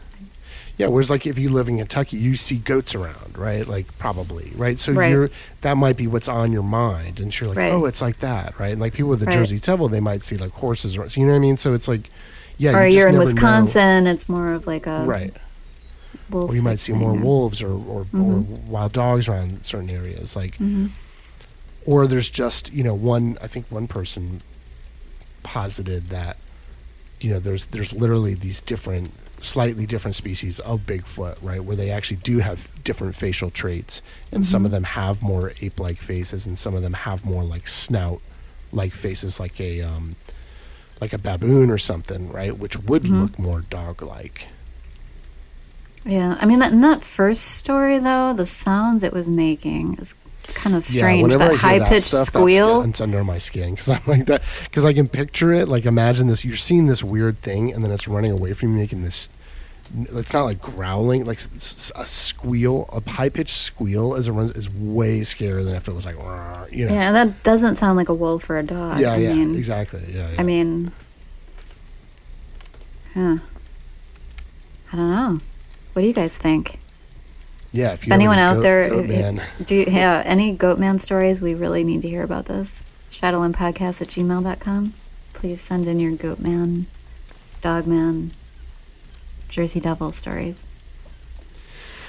Yeah, whereas like if you live in Kentucky, you see goats around, right? Like probably, right? So Right. you're that might be what's on your mind, and you're like, Right. oh, it's like that, right? And like people with the Right. Jersey Devil, they might see like horses, around. So you know what I mean? So it's like, yeah, or you you're in never know. Wisconsin, it's more of like a right? Wolf. Or you might see more or- wolves or or, or Mhm. wild dogs around certain areas, like, Mhm. or there's just you know one. I think one person posited that you know there's there's literally these different slightly different species of bigfoot right where they actually do have different facial traits and some of them have more ape-like faces and some of them have more like snout like faces like a um like a baboon or something right which would Mhm. look more dog-like Yeah, I mean, that, in that first story though, the sounds it was making is kind of strange. whenever that high pitched squeal. That's, it's under my skin because I'm like that because I can picture it. Like imagine this: you're seeing this weird thing, and then it's running away from you, making this. It's not like growling, like a squeal, a high pitched squeal as it runs is way scarier than if it was like, you know. Yeah, that doesn't sound like a wolf or a dog. yeah, I yeah, mean, exactly. Yeah, yeah. I mean, huh? I don't know. What do you guys think? yeah. If anyone out goat- there, goat if- do you yeah any Goatman stories? We really need to hear about this. Shadowlandpodcast at gmail.com. Please send in your Goatman, Dogman, Jersey Devil stories.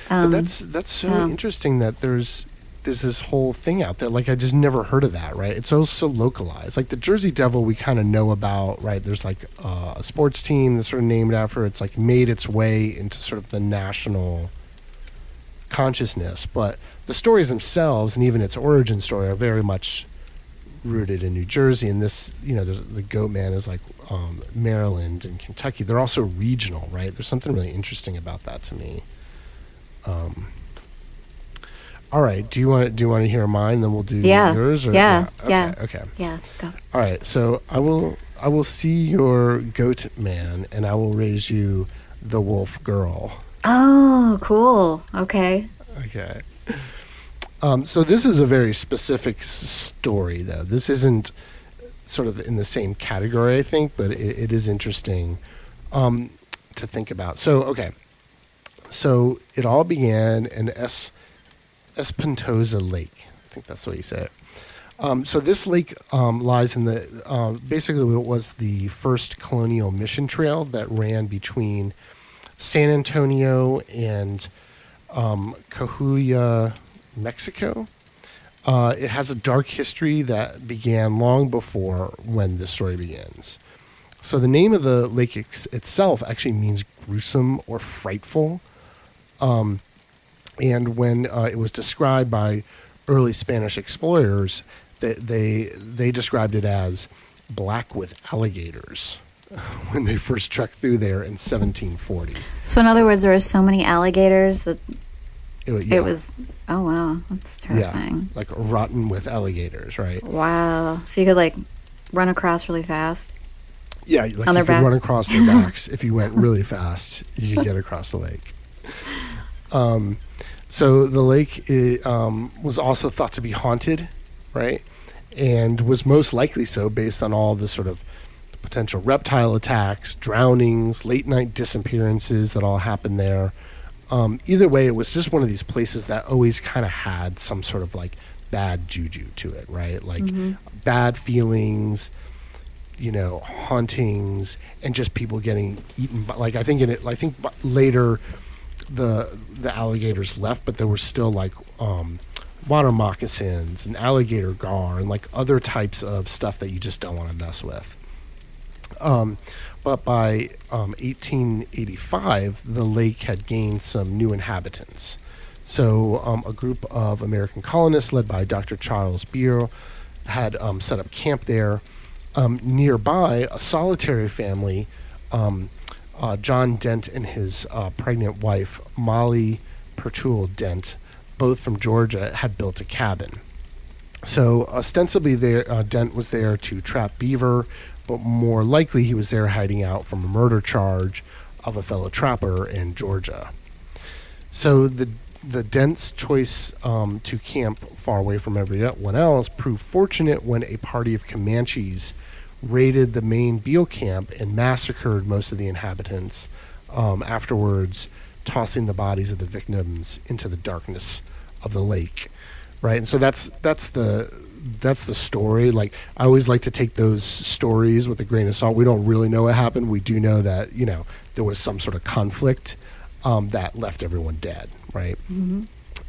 But Um, that's that's so yeah. interesting that there's there's this whole thing out there. Like I just never heard of that. Right? It's so so localized. Like the Jersey Devil, we kind of know about. Right? There's like uh, a sports team that's sort of named after. It's like made its way into sort of the national consciousness. But the stories themselves and even its origin story are very much rooted in New Jersey. And this, you know, the Goat Man is like um, Maryland and Kentucky. They're also regional, right? There's something really interesting about that to me. Um, all right. Do you want do you want to hear mine? Then we'll do Yeah. yours. Or, Yeah. Okay, Yeah. Okay. yeah, go. All right. So I will I will see your goat man, and I will raise you the wolf girl. Oh, cool. Okay. Okay. Um, so this is a very specific s- story, though. This isn't sort of in the same category, I think, but it, it is interesting um, to think about. So, okay. So it all began in Es- Espantosa Lake. I think that's way you say it. Um, so this lake um, lies in the uh, basically it was the first colonial mission trail that ran between San Antonio and um, Coahuila, Mexico. Uh, it has a dark history that began long before when the story begins. So the name of the lake ex- itself actually means gruesome or frightful. Um, and when uh, it was described by early Spanish explorers, they, they they described it as black with alligators (laughs) when they first trekked through there in 1740. So, in other words, there were so many alligators that It, wa- yeah, it was. Oh wow, that's terrifying. like rotten with alligators, right? Wow. So you could like run across really fast. Yeah, like On you their could run across their backs. (laughs) if you went really fast, you could get across the lake. (laughs) Um, so the lake i um, was also thought to be haunted, right? And was most likely so based on all the sort of potential reptile attacks, drownings, late night disappearances that all happened there. Um, either way, it was just one of these places that always kind of had some sort of like bad juju to it, right? Like bad feelings, you know, hauntings, and just people getting eaten. By, like I think in it, I think later the the alligators left, but there were still like um, water moccasins and alligator gar and like other types of stuff that you just don't want to mess with. Um, but by um, 1885, the lake had gained some new inhabitants. So, um, a group of American colonists led by Dr. Charles Beer had um, set up camp there. Um, nearby, a solitary family, um, uh, John Dent and his uh, pregnant wife, Molly Pertul Dent, both from Georgia, had built a cabin. So ostensibly, there uh, Dent was there to trap beaver, but more likely he was there hiding out from a murder charge of a fellow trapper in Georgia. So the the Dent's choice um, to camp far away from everyone else proved fortunate when a party of Comanches raided the main Beale camp and massacred most of the inhabitants. Um, afterwards, tossing the bodies of the victims into the darkness of the lake, right? And so that's that's the that's the story. Like I always like to take those stories with a grain of salt. We don't really know what happened. We do know that you know there was some sort of conflict um, that left everyone dead, right?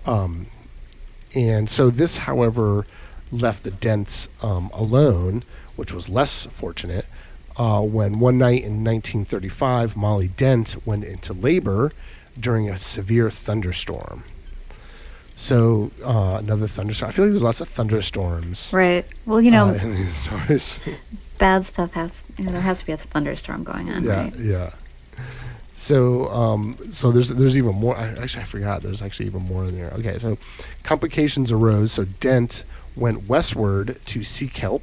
Um, and so this, however, left the Dents um, alone, which was less fortunate. Uh, when one night in 1935, Molly Dent went into labor during a severe thunderstorm. So uh, another thunderstorm. I feel like there's lots of thunderstorms. Right. Well, you know, uh, in these stories. (laughs) bad stuff has. You know, there has to be a thunderstorm going on, yeah, right? yeah. So, um, so there's there's even more. I, actually, I forgot. There's actually even more in there. Okay, so complications arose. So Dent went westward to seek help.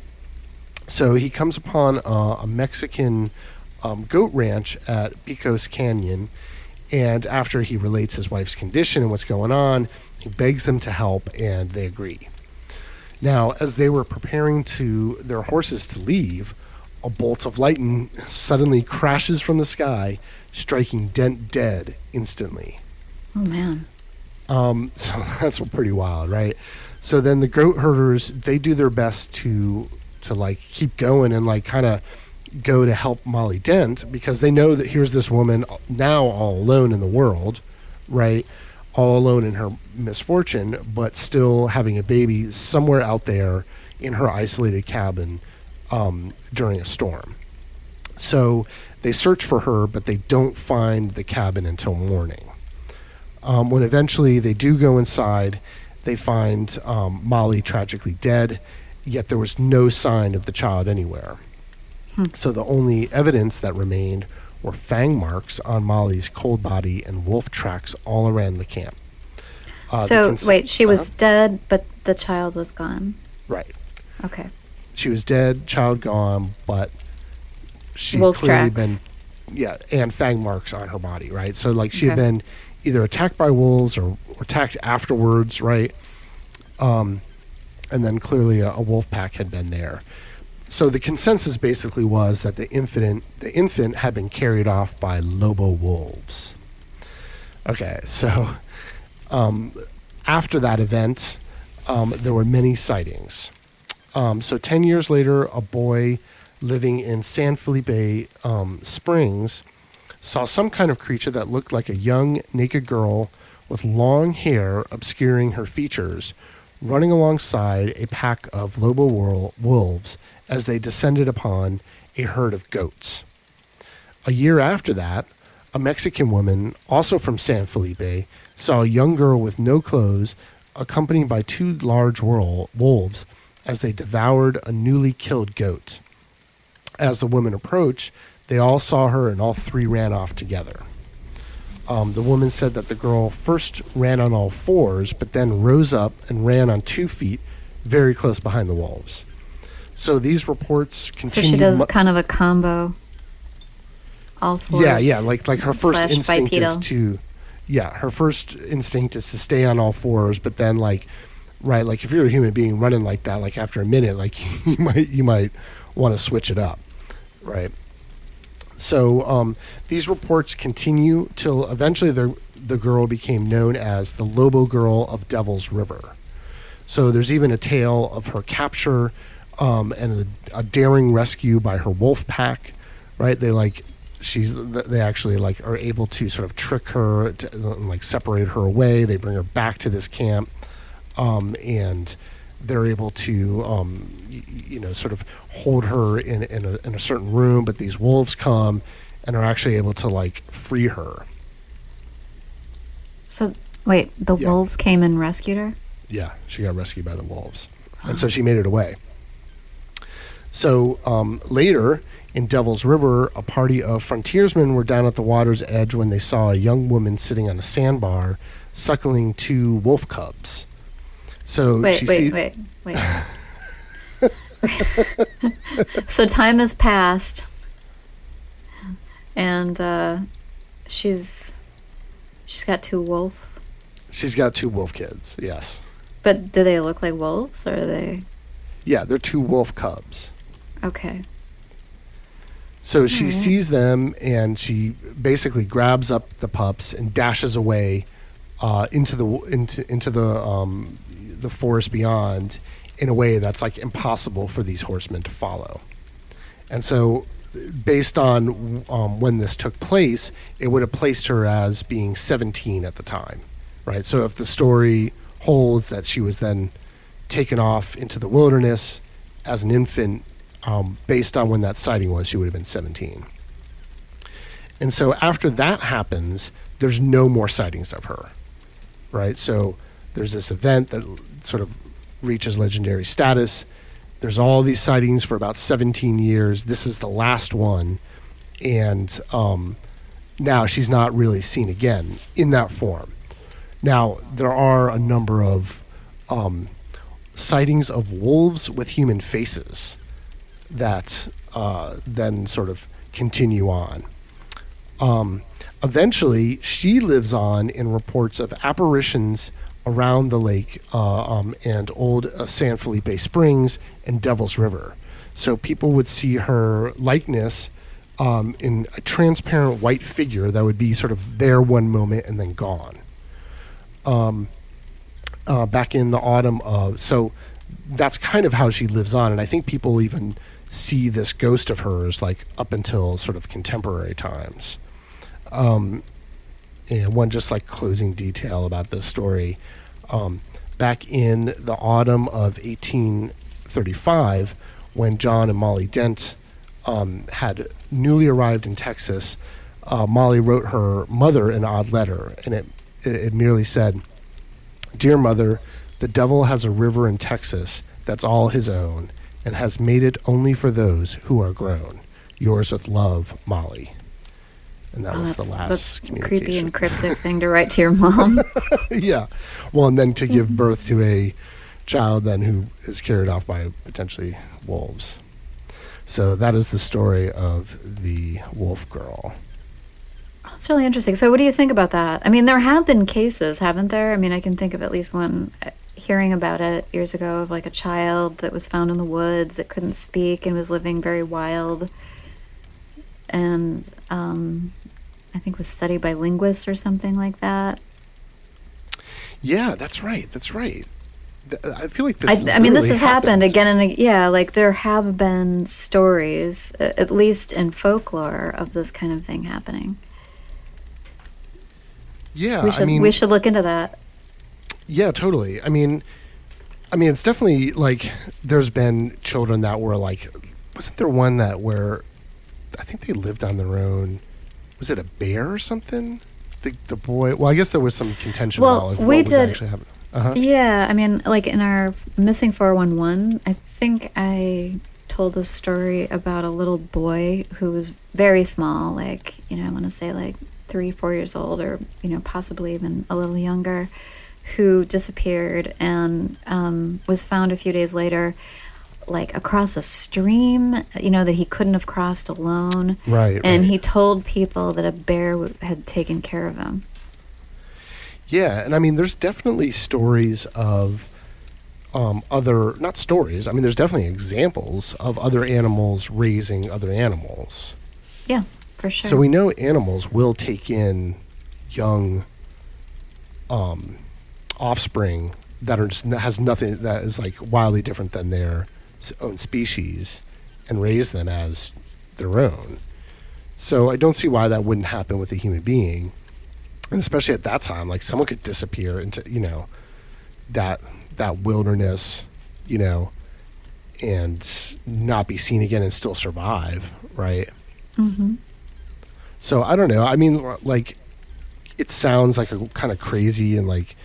So he comes upon uh, a Mexican um, goat ranch at Picos Canyon, and after he relates his wife's condition and what's going on, he begs them to help, and they agree. Now, as they were preparing to their horses to leave, a bolt of lightning suddenly crashes from the sky, striking Dent dead instantly. Oh man. Um, (laughs) so that's pretty wild, right? So then the goat herders they do their best to to like keep going and like kind of go to help Molly Dent because they know that here's this woman now all alone in the world, right? All alone in her misfortune, but still having a baby somewhere out there in her isolated cabin um, during a storm. So they search for her, but they don't find the cabin until morning. Um, when eventually they do go inside, they find um, Molly tragically dead, yet there was no sign of the child anywhere. So the only evidence that remained were fang marks on Molly's cold body and wolf tracks all around the camp. Uh, so cons- wait, she was Uh-huh. dead, but the child was gone. right. Okay. She was dead, child gone, but she Wolf clearly tracks. been yeah, and fang marks on her body, right? So like she had been either attacked by wolves or, or attacked afterwards, right? Um, and then clearly a, a wolf pack had been there. So the consensus basically was that the infant the infant had been carried off by lobo wolves. Okay, so um, after that event, um, there were many sightings. Um, so 10 years later, a boy living in San Felipe um, Springs saw some kind of creature that looked like a young, naked girl with long hair obscuring her features, running alongside a pack of Lobo wolves as they descended upon a herd of goats. A year after that, a Mexican woman, also from San Felipe, saw a young girl with no clothes, accompanied by two large wol- wolves, as they devoured a newly killed goat. As the woman approached, they all saw her and all three ran off together. Um, the woman said that the girl first ran on all fours, but then rose up and ran on two feet, very close behind the wolves. So these reports continue. So she does mu- kind of a combo. All fours. yeah, yeah, like like her first instinct is to, yeah, her first instinct is to stay on all fours, but then like, right, like if you're a human being running like that, like after a minute, like (laughs) you might you might want to switch it up, right? So um, these reports continue till eventually the the girl became known as the Lobo Girl of Devil's River. So there's even a tale of her capture um, and a, a daring rescue by her wolf pack. Right? They like she's they actually like are able to sort of trick her to, like separate her away. They bring her back to this camp, um, and they're able to um, y- you know sort of hold her in in a, in a certain room. But these wolves come and are actually able to like free her. So wait, the Yeah. wolves came and rescued her. Yeah, she got rescued by the wolves, and so she made it away. So um, later in Devil's River, a party of frontiersmen were down at the water's edge when they saw a young woman sitting on a sandbar, suckling two wolf cubs. So Wait, wait, sees, wait, wait. (laughs) so time has passed, and uh, she's she's got two wolf. she's got two wolf kids. Yes, But do they look like wolves, or are they yeah, they're two wolf cubs. okay? So she sees them and she basically grabs up the pups and dashes away uh, into the into into the um, the forest beyond in a way that's like impossible for these horsemen to follow. And so, based on um, when this took place, it would have placed her as being 17 at the time, right? So if the story holds that she was then taken off into the wilderness as an infant, um, based on when that sighting was, she would have been 17. And so after that happens, there's no more sightings of her, right? So there's this event that sort of reaches legendary status. There's all these sightings for about 17 years. This is the last one. And um, now she's not really seen again in that form. Now, there are a number of um, sightings of wolves with human faces that uh, then sort of continue on. Um, eventually, she lives on in reports of apparitions around the lake uh, um, and old uh, San Felipe Springs and Devil's River. So people would see her likeness um, in a transparent white figure that would be sort of there one moment and then gone. Um, uh, back in the autumn of so that's kind of how she lives on, and I think people even see this ghost of hers like up until sort of contemporary times. Um, and one just like closing detail about this story. Um, back in the autumn of 1835, when John and Molly Dent um, had newly arrived in Texas, uh, Molly wrote her mother an odd letter, and it, it, it merely said, Dear mother, the devil has a river in Texas that's all his own and has made it only for those who are grown. Yours with love, Molly. And that Oh, was that's, the last that's creepy and cryptic thing to write to your mom. (laughs) yeah. Well, and then to Mm-hmm. give birth to a child then who is carried off by potentially wolves. So that is the story of the wolf girl. That's really interesting. So, what do you think about that? I mean, there have been cases, haven't there? I mean, I can think of at least one uh, hearing about it years ago of like a child that was found in the woods that couldn't speak and was living very wild. And um, I think was studied by linguists or something like that. Yeah, that's right. That's right. Uh, I feel like this. I, I mean, this has happened again and yeah. Like there have been stories, at least in folklore, of this kind of thing happening. Yeah, We should I mean, we should look into that. Yeah, totally. I mean, I mean, it's definitely like there's been children that were like, wasn't there one that where I think they lived on their own? Was it a bear or something? The the boy. Well, I guess there was some contention Well, about like, we what did- actually happening. Uh-huh. Yeah, I mean, like in our missing 411, I think I told a story about a little boy who was very small, like, you know, I want to say like three, four years old, or, you know, possibly even a little younger, who disappeared and um, was found a few days later, like across a stream, you know, that he couldn't have crossed alone. Right, And right. he told people that a bear w- had taken care of him. Yeah, and I mean, there's definitely stories of um, other not stories. I mean, there's definitely examples of other animals raising other animals. Yeah, for sure. So we know animals will take in young um, offspring that are just, has nothing that is like wildly different than their own species and raise them as their own. So I don't see why that wouldn't happen with a human being, and especially at that time, like someone could disappear into you know that that wilderness, you know, and not be seen again and still survive, right? hmm So I don't know. I mean, like, it sounds like a kind of crazy and like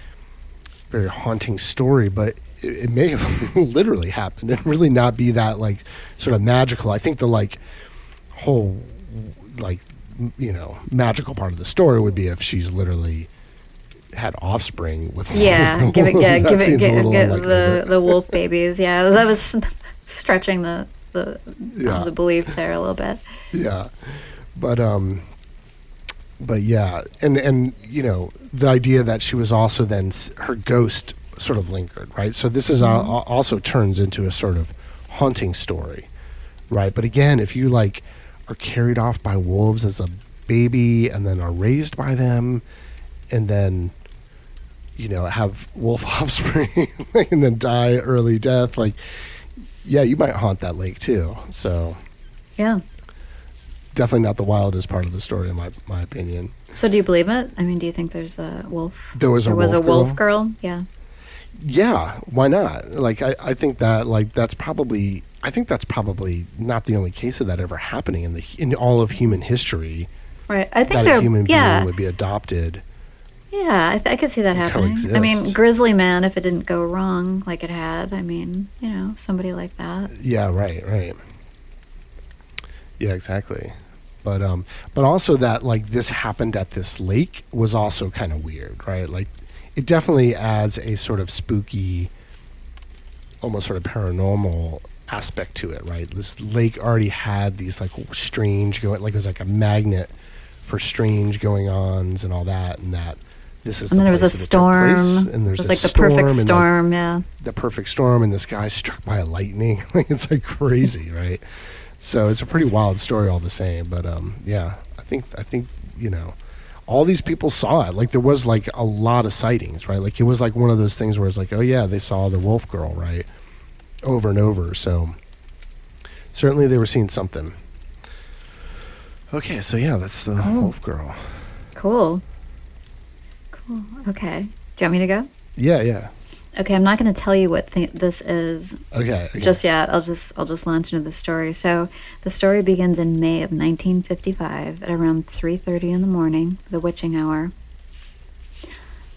very haunting story, but it, it may have (laughs) literally happened and really not be that like sort of magical. I think the like whole like you know magical part of the story would be if she's literally had offspring with Yeah, (laughs) give it, yeah, (laughs) give it, give, little the the wolf babies. Yeah, that was stretching the the Yeah. of belief there a little bit. yeah but um but yeah and and you know the idea that she was also then her ghost sort of lingered right so this is al- al- also turns into a sort of haunting story right but again if you like are carried off by wolves as a baby and then are raised by them and then you know have wolf (laughs) offspring (laughs) and then die early death like yeah you might haunt that lake too so Yeah. definitely not the wildest part of the story in my, my opinion So do you believe it? I mean, do you think there's a wolf? There was a there was wolf a wolf girl. Yeah. Yeah why not like I, I think that like that's probably i think that's probably not the only case of that ever happening in the in all of human history Right. I think that there. a human yeah. being would be adopted Yeah, I, th- I could see that happening. I mean. Grizzly Man, if it didn't go wrong like it had, I mean, you know, somebody like that. Yeah, right, right. Yeah, exactly. But um but also that like this happened at this lake was also kind of weird, right? Like it definitely adds a sort of spooky almost sort of paranormal aspect to it, right? This lake already had these like strange going like it was like a magnet for strange going ons and all that and that this is And the then there was a place that it took place, storm. and there's like the perfect like, storm. yeah. the perfect storm and this guy's struck by a lightning. (laughs) like it's like crazy, (laughs) right? So it's a pretty wild story all the same. But um, yeah, I think I think you know all these people saw it. Like there was like a lot of sightings, right? Like it was like one of those things where it's like, oh yeah, they saw the wolf girl, right? Over and over. So certainly they were seeing something. Okay, so yeah, that's the Oh. wolf girl. Cool. Cool. Okay. Do you want me to go? Yeah, yeah. Okay, I'm not going to tell you what th- this is Okay. okay. just yet. I'll just I'll just launch into the story. So the story begins in May of 1955 at around 3:30 in the morning, the witching hour.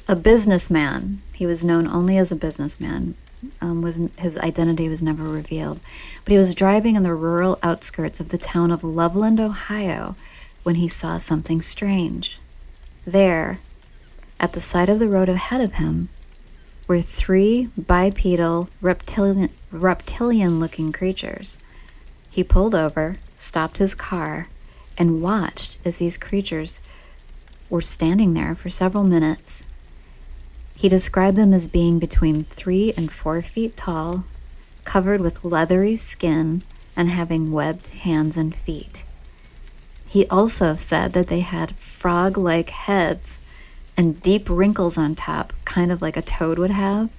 A businessman, he was known only as a businessman, um, was his identity was never revealed, but he was driving in the rural outskirts of the town of Loveland, Ohio, when he saw something strange. There, at the side of the road ahead of him, were three bipedal reptilian reptilian looking creatures. He pulled over, stopped his car, and watched as these creatures were standing there for several minutes. He described them as being between three and four feet tall, covered with leathery skin, and having webbed hands and feet. He also said that they had frog like heads and deep wrinkles on top, kind of like a toad would have.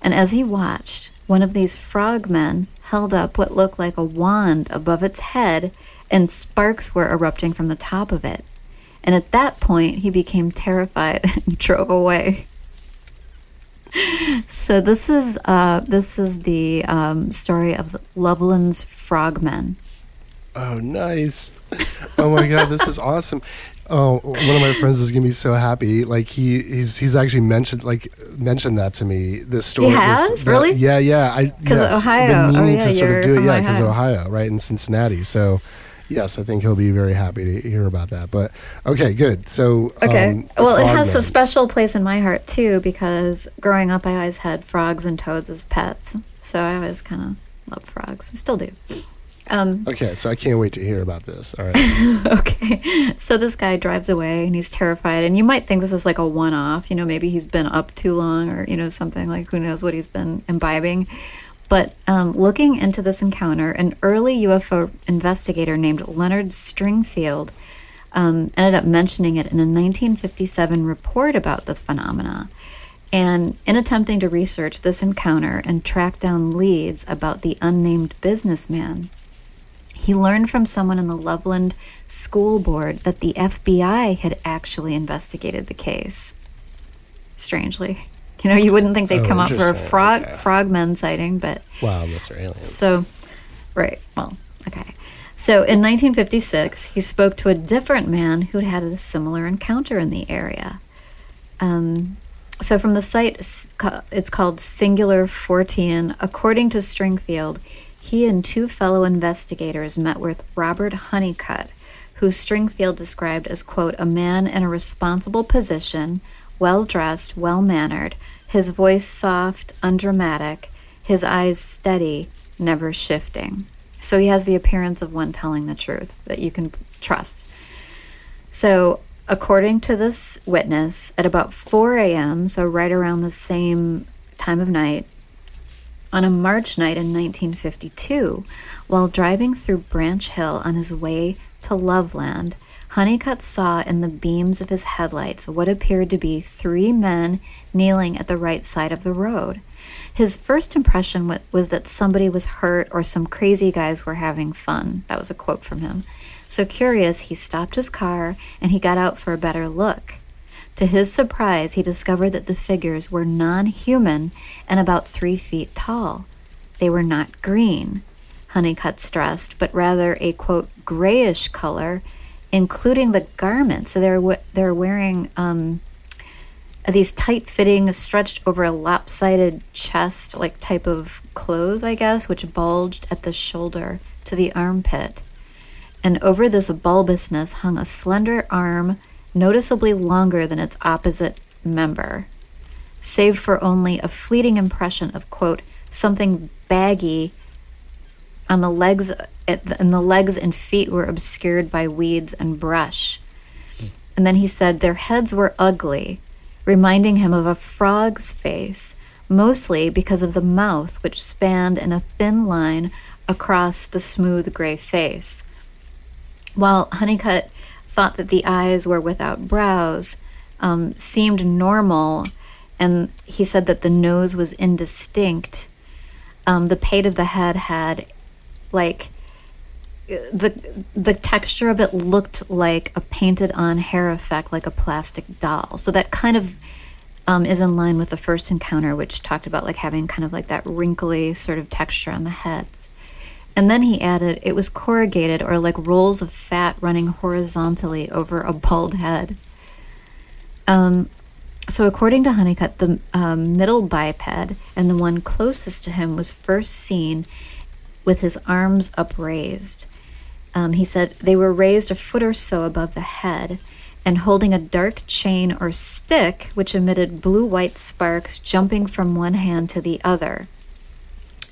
And as he watched, one of these frogmen held up what looked like a wand above its head, and sparks were erupting from the top of it. And at that point, he became terrified (laughs) and drove away. (laughs) So this is uh, this is the um, story of Loveland's frogmen. Oh, nice. (laughs) Oh my god, this is awesome. Oh, one of my friends is gonna be so happy. Like he he's he's actually mentioned like mentioned that to me. This story. this- has? Really? Yeah, yeah. I 'Cause yes, Ohio. Been Oh, meaning yeah, to sort of do it. Yeah, because Ohio. Right in Cincinnati. So. Yes, I think he'll be very happy to hear about that. But okay, good. So Okay. um, well, it has a special place in my heart too because growing up, I always had frogs and toads as pets. So I always kind of loved frogs. I still do. Um, Okay, so I can't wait to hear about this. All right. (laughs) okay. So this guy drives away and he's terrified. And you might think this is like a one off. You know, maybe he's been up too long or, you know, something like who knows what he's been imbibing. But um, looking into this encounter, an early UFO investigator named Leonard Stringfield um, ended up mentioning it in a 1957 report about the phenomena. And in attempting to research this encounter and track down leads about the unnamed businessman, he learned from someone in the Loveland School Board that the FBI had actually investigated the case. Strangely. You know, you wouldn't think they'd Oh, come up for a frog Okay. frogmen sighting, but wow, they're aliens. so, right. Well, okay. So in 1956, he spoke to a different man who'd had a similar encounter in the area. Um, so from the site, it's called Singular Fortean. According to Stringfield, he and two fellow investigators met with Robert Hunnicutt, who Stringfield described as, quote, a man in a responsible position, well dressed, well mannered, his voice soft, undramatic, his eyes steady, never shifting. So he has the appearance of one telling the truth that you can trust. So, according to this witness, at about 4 a.m., so right around the same time of night, On a March night in 1952, while driving through Branch Hill on his way to Loveland, Hunnicutt saw in the beams of his headlights what appeared to be three men kneeling at the right side of the road. His first impression was that somebody was hurt or some crazy guys were having fun. That was a quote from him. So curious, he stopped his car and he got out for a better look. To his surprise, he discovered that the figures were non human and about three feet tall. They were not green, Hunnicutt stressed, but rather a quote, grayish color, including the garments. So they're, they're wearing um, these tight fitting, stretched over a lopsided chest, like type of clothes, I guess, which bulged at the shoulder to the armpit. And over this bulbousness hung a slender arm noticeably longer than its opposite member, save for only a fleeting impression of, quote, something baggy on the legs, and the legs and feet were obscured by weeds and brush. And then he said their heads were ugly, reminding him of a frog's face, mostly because of the mouth, which spanned in a thin line across the smooth gray face. While Hunnicutt thought that the eyes were without brows um, seemed normal, and he said that the nose was indistinct. Um, the pate of the head had like the the texture of it looked like a painted on hair effect like a plastic doll so that kind of um, is in line with the first encounter which talked about like having kind of like that wrinkly sort of texture on the heads and then he added, it was corrugated or like rolls of fat running horizontally over a bald head. Um, so, according to Hunnicutt, the um, middle biped and the one closest to him was first seen with his arms upraised. Um, he said they were raised a foot or so above the head and holding a dark chain or stick which emitted blue white sparks jumping from one hand to the other.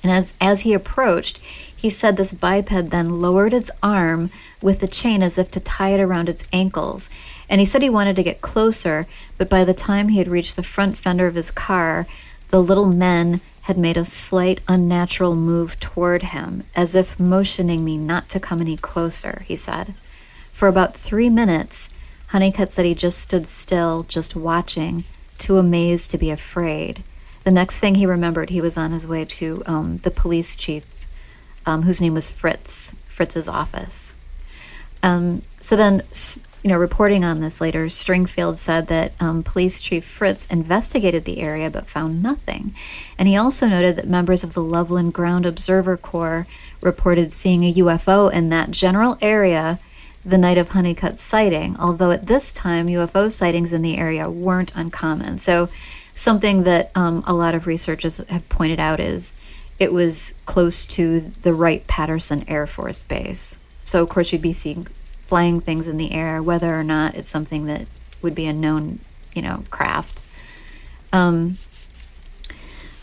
And as, as he approached, he said this biped then lowered its arm with the chain as if to tie it around its ankles. And he said he wanted to get closer, but by the time he had reached the front fender of his car, the little men had made a slight unnatural move toward him, as if motioning me not to come any closer, he said. For about three minutes, Hunnicutt said he just stood still, just watching, too amazed to be afraid. The next thing he remembered, he was on his way to um, the police chief, um, whose name was Fritz, Fritz's office. Um, so then, you know, reporting on this later, Stringfield said that um, Police Chief Fritz investigated the area but found nothing. And he also noted that members of the Loveland Ground Observer Corps reported seeing a UFO in that general area the night of Hunnicutt's sighting, although at this time UFO sightings in the area weren't uncommon. So something that um, a lot of researchers have pointed out is it was close to the Wright Patterson Air Force Base. So, of course, you'd be seeing flying things in the air, whether or not it's something that would be a known, you know, craft. Um,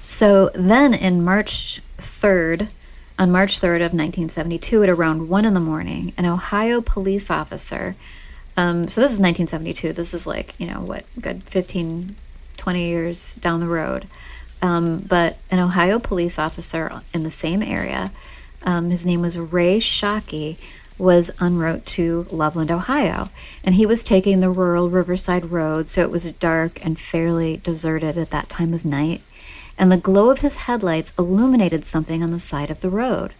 so then in March 3rd, on March 3rd of 1972, at around 1 in the morning, an Ohio police officer, um, so this is 1972, this is like, you know, what, good 15, 20 years down the road. Um, but an Ohio police officer in the same area, um, his name was Ray Shockey, was en route to Loveland, Ohio. And he was taking the rural Riverside Road, so it was dark and fairly deserted at that time of night. And the glow of his headlights illuminated something on the side of the road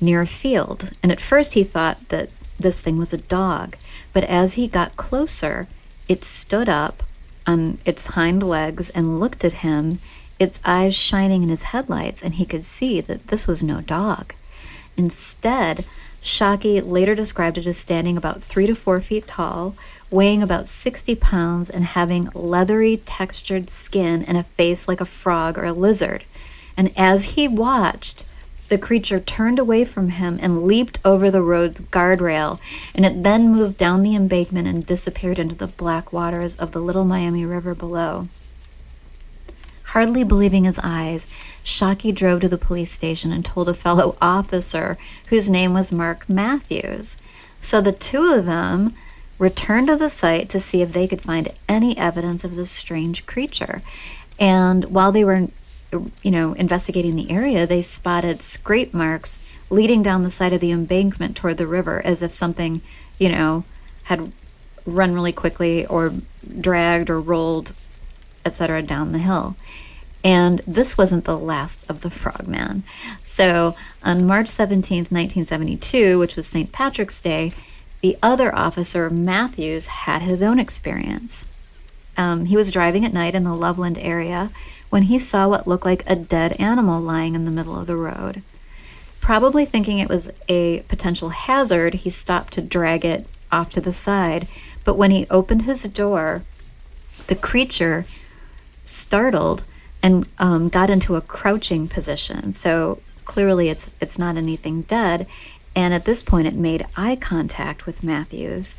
near a field. And at first he thought that this thing was a dog. But as he got closer, it stood up on its hind legs and looked at him, its eyes shining in his headlights, and he could see that this was no dog. Instead, Shockey later described it as standing about three to four feet tall, weighing about 60 pounds, and having leathery textured skin and a face like a frog or a lizard. And as he watched, the creature turned away from him and leaped over the road's guardrail, and it then moved down the embankment and disappeared into the black waters of the Little Miami River below. Hardly believing his eyes, Shockey drove to the police station and told a fellow officer, whose name was Mark Matthews. So the two of them returned to the site to see if they could find any evidence of this strange creature. And while they were you know, investigating the area, they spotted scrape marks leading down the side of the embankment toward the river as if something, you know, had run really quickly or dragged or rolled, etc., down the hill. And this wasn't the last of the frogman. So on March 17th, 1972, which was St. Patrick's Day, the other officer, Matthews, had his own experience. Um, he was driving at night in the Loveland area when he saw what looked like a dead animal lying in the middle of the road. Probably thinking it was a potential hazard, he stopped to drag it off to the side. But when he opened his door, the creature, startled, and um, got into a crouching position. So clearly, it's it's not anything dead. And at this point, it made eye contact with Matthews,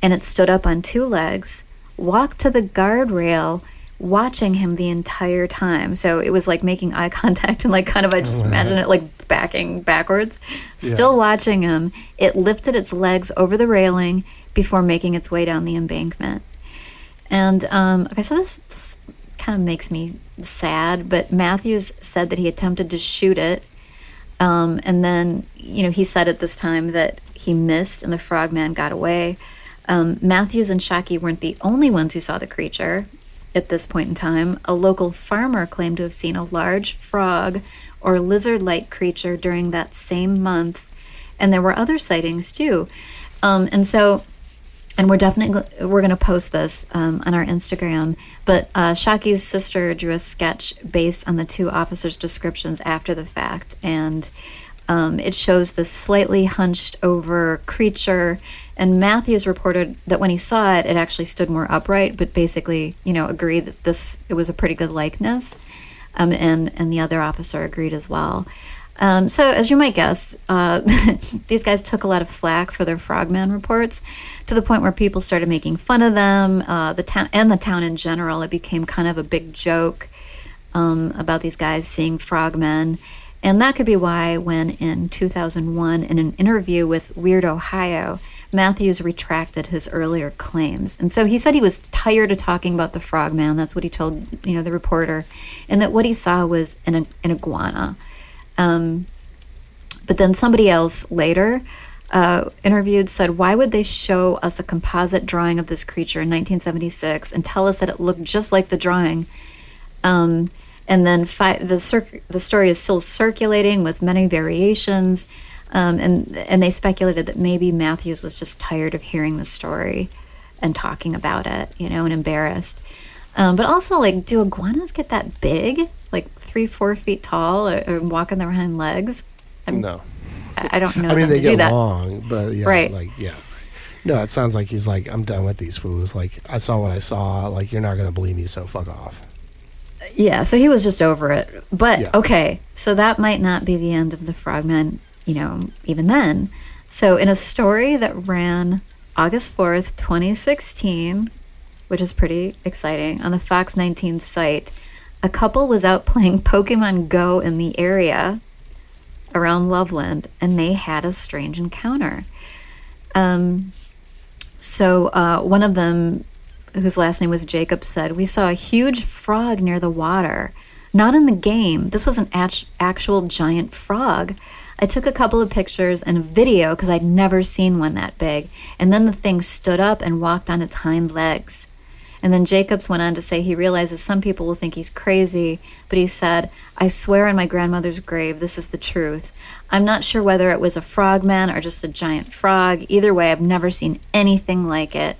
and it stood up on two legs, walked to the guardrail, watching him the entire time. So it was like making eye (laughs) contact and like kind of I just imagine it like backing backwards, still watching him. It lifted its legs over the railing before making its way down the embankment. And um, okay, so this, this kind of makes me sad. But Matthews said that he attempted to shoot it, um, and then you know he said at this time that he missed and the frogman got away. Um, Matthews and Shockey weren't the only ones who saw the creature. At this point in time, a local farmer claimed to have seen a large frog or lizard-like creature during that same month, and there were other sightings too. Um, and so and we're definitely we're going to post this um, on our Instagram. But uh, Shockey's sister drew a sketch based on the two officers' descriptions after the fact, and um, it shows this slightly hunched over creature. And Matthews reported that when he saw it, it actually stood more upright, but basically, you know, agreed that this it was a pretty good likeness. Um, and and the other officer agreed as well. Um, so, as you might guess, uh, (laughs) these guys took a lot of flack for their frogman reports, to the point where people started making fun of them. Uh, the town and the town in general, it became kind of a big joke um, about these guys seeing frogmen, and that could be why, when in 2001, in an interview with Weird Ohio, Matthews retracted his earlier claims, and so he said he was tired of talking about the frogman. That's what he told you know the reporter, and that what he saw was an, an iguana. Um, but then somebody else later uh, interviewed said, Why would they show us a composite drawing of this creature in 1976 and tell us that it looked just like the drawing? Um, and then fi- the, circ- the story is still circulating with many variations. Um, and, and they speculated that maybe Matthews was just tired of hearing the story and talking about it, you know, and embarrassed. Um, but also, like, do iguanas get that big? Like three, four feet tall or, or walk on their hind legs? I'm, No. I I don't know. I mean, they to do get that. long, but yeah, Right. like yeah. No, it sounds like he's like, I'm done with these fools. Like, I saw what I saw. Like, you're not gonna believe me, so fuck off. Yeah, so he was just over it. But Yeah. okay, so that might not be the end of the frogmen, you know, even then. So in a story that ran August 4th, 2016, which is pretty exciting, on the Fox 19 site, a couple was out (laughs) playing Pokemon Go in the area around Loveland and they had a strange encounter. Um, so uh, one of them, whose last name was Jacob, said, We saw a huge frog near the water. Not in the game. This was an act- actual giant frog. I took a couple of pictures and a video because I'd never seen one that big. And then the thing stood up and walked on its hind legs. And then Jacobs went on to say he realizes some people will think he's crazy, but he said, I swear on my grandmother's grave, this is the truth. I'm not sure whether it was a frogman or just a giant frog. Either way, I've never seen anything like it.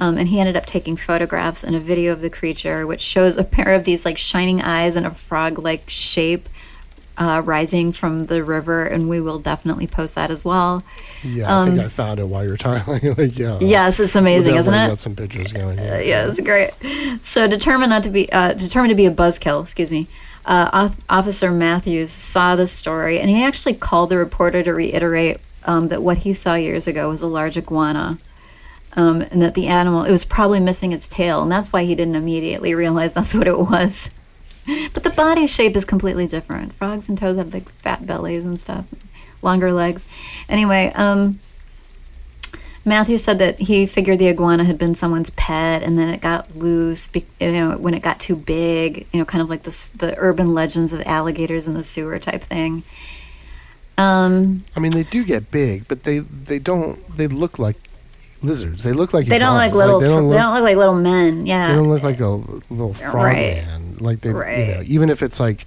Um, and he ended up taking photographs and a video of the creature, which shows a pair of these like shining eyes and a frog-like shape uh, rising from the river. And we will definitely post that as well. Yeah, I think I found it while you were talking. (laughs) like, yeah. Um, Yes, it's amazing, isn't it? Got some pictures going. Here. yeah, it's great. So determined not to be uh, determined to be a buzzkill. Excuse me. Uh, Officer Matthews saw the story, and he actually called the reporter to reiterate um, that what he saw years ago was a large iguana, um, and that the animal it was probably missing its tail, and that's why he didn't immediately realize that's what it was. (laughs) But the body shape is completely different. Frogs and toads have like fat bellies and stuff, longer legs. Anyway, um, Matthew said that he figured the iguana had been someone's pet, and then it got loose. be- You know, when it got too big. You know, kind of like the the urban legends of alligators in the sewer type thing. Um, I mean, they do get big, but they they don't. They look like lizards. They look like they don't like little. they don't they look. don't look like little men. Yeah, they don't look like a little frog Right. man. Like they, you know, even if it's like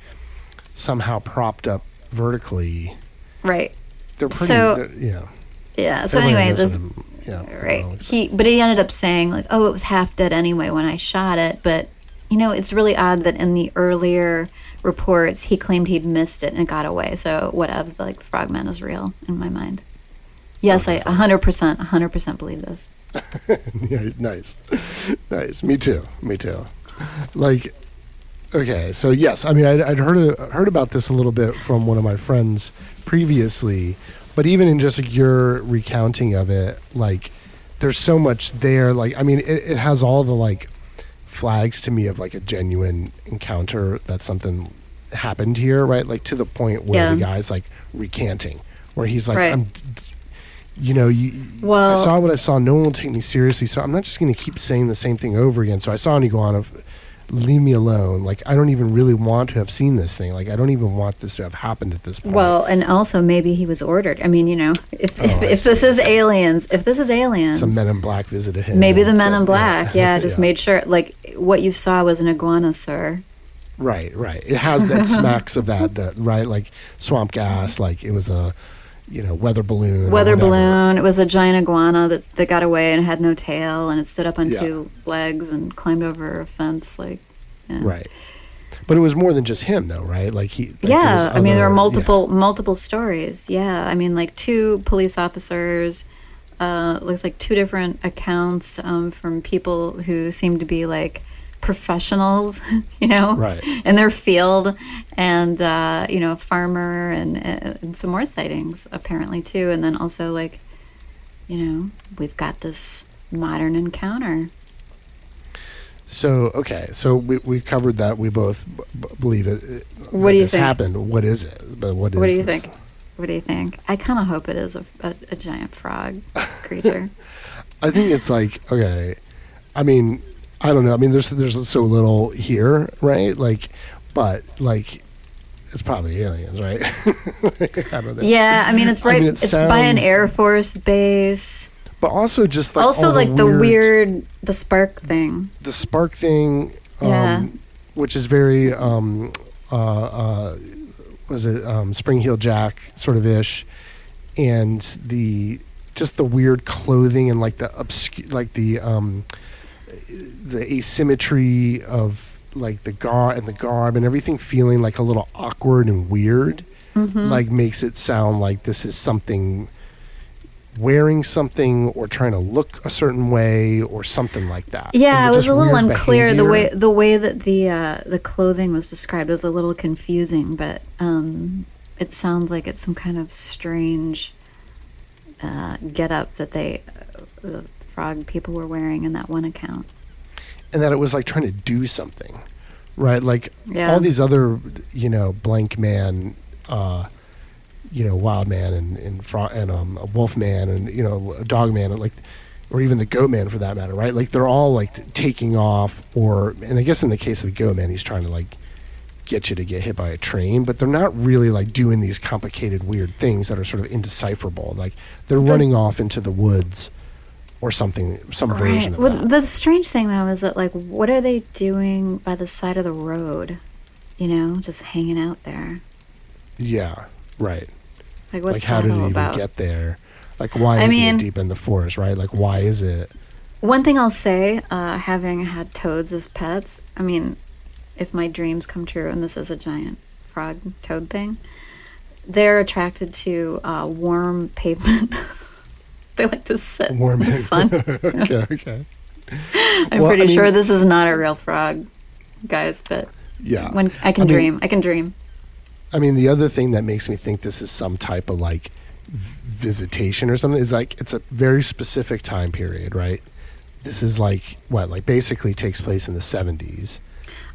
somehow propped up vertically, Right. they're pretty. So- they're, know, Yeah. So they're anyway, this, them, right he but he ended up saying like oh it was half dead anyway when i shot it but you know it's really odd that in the earlier reports he claimed he'd missed it and it got away so whatevs like frogman is real in my mind yes i 100% 100% believe this (laughs) yeah, nice, nice. Me too. Me too. Like, okay, so yes, I mean, I'd, I'd heard a, heard about this a little bit from one of my friends previously, but even in just like your recounting of it, like, there's so much there. Like, I mean, it, it has all the like flags to me of like a genuine encounter that something happened here, right? Like to the point where the guy's like recanting, where he's like, Right. I'm. You know, you, Well- I saw what I saw. No one will take me seriously, so I'm not just going to keep saying the same thing over again. So I saw an iguana. Leave me alone. Like I don't even really want to have seen this thing. Like I don't even want this to have happened at this point. well and also maybe he was ordered i mean you know if, if, Oh, I if this is aliens if this is aliens some Men in Black visited him. maybe the men said- in black (laughs) yeah, just yeah. made sure like what you saw was an iguana sir Right, right. It has that (laughs) smacks of that, uh, right? Like swamp gas. Like it was a, you know, weather balloon. weather balloon. It was a giant iguana that that got away and had no tail, and it stood up on Yeah. two legs and climbed over a fence. Like, yeah, Right. But it was more than just him, though, right? Like he. Like yeah. I mean, there other- are yeah. multiple multiple stories. Yeah, I mean, like two police officers. Uh, looks like two different accounts um, from people who seem to be like professionals, (laughs) you know, Right. in their field, and uh, you know, a farmer and, and some more sightings apparently too, and then also like, you know, we've got this modern encounter. So okay, so we we covered that. We both b- believe it. it- What do you think? happened? What is it? But what is? What do you this? think? What do you think? I kind of hope it is a, a, a giant frog creature. (laughs) I think it's like okay. I mean, I don't know. I mean, there's there's so little here, right? Like, but like, it's probably aliens, right? (laughs) I yeah, I mean it's I right. mean, it it's by an Air Force base. But also just like also, like the weird, the spark thing. the spark thing, um, Yeah. which is very um, uh, uh, was it um, Spring Heel Jack sort of ish, and the just the weird clothing and like the obscure like the um, the asymmetry of like the gar and the garb and everything feeling like a little awkward and weird Mm-hmm. like makes it sound like this is something wearing something or trying to look a certain way or something like that. Yeah, it was a little unclear the way the way that the uh, the clothing was described was a little confusing, but um, it sounds like it's some kind of strange uh, get up that they uh, the frog people were wearing in that one account. And that it was like trying to do something, right? Like Yeah. all these other, you know, blank man, uh, you know, wild man and and, fro- and um, a wolf man and you know, a dog man and like, or even the goat man for that matter, right? Like they're all like taking off, or and I guess in the case of the goat man, he's trying to like get you to get hit by a train, but they're not really like doing these complicated, weird things that are sort of indecipherable. Like they're running off into the woods. Or something, some version of Well, that. the strange thing though is that like, what are they doing by the side of the road? You know, just hanging out there. Yeah, right. Like, what's like how did it even about? get there? Like why I is mean- it deep in the forest, right? Like why is it? One thing I'll say, uh, having had toads as pets, I mean, if my dreams come true and this is a giant frog toad thing, they're attracted to uh, warm pavement. (laughs) (laughs) they like to sit Warm in the sun. (laughs) okay, okay. I'm Well, pretty I mean- sure this is not a real frog, guys, but Yeah. when I can I mean- dream, I can dream. I mean, the other thing that makes me think this is some type of like visitation or something is like it's a very specific time period, right? This is like what, like basically takes place in the seventies.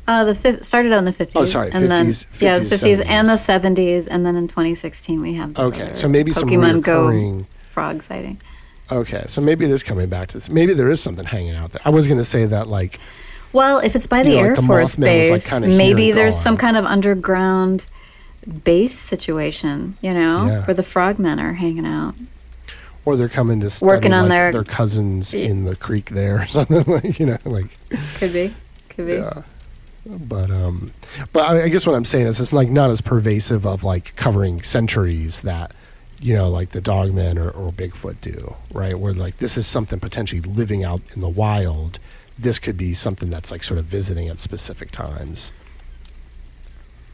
Uh, the fif- started in the 50s. Oh, sorry, and then 50s, yeah, the 50s, 50s and the 70s, and then in 2016 we have this Okay, so maybe some Pokemon Go frog sighting. Okay, so maybe it is coming back to this. Maybe there is something hanging out there. I was going to say that, like, Well, if it's by the know, like Air the Force was, like, Base, maybe there's gone. some kind of underground base situation, you know, Yeah. where the frogmen are hanging out. or they're coming to study, Working on like, their- their cousins in the creek there or (laughs) something like you know, like Could be. Could be. yeah. But um, but I, I guess what I'm saying is it's like not as pervasive of like covering centuries that you know like the Dogmen or, or Bigfoot do, right? Where like this is something potentially living out in the wild. This could be something that's like sort of visiting at specific times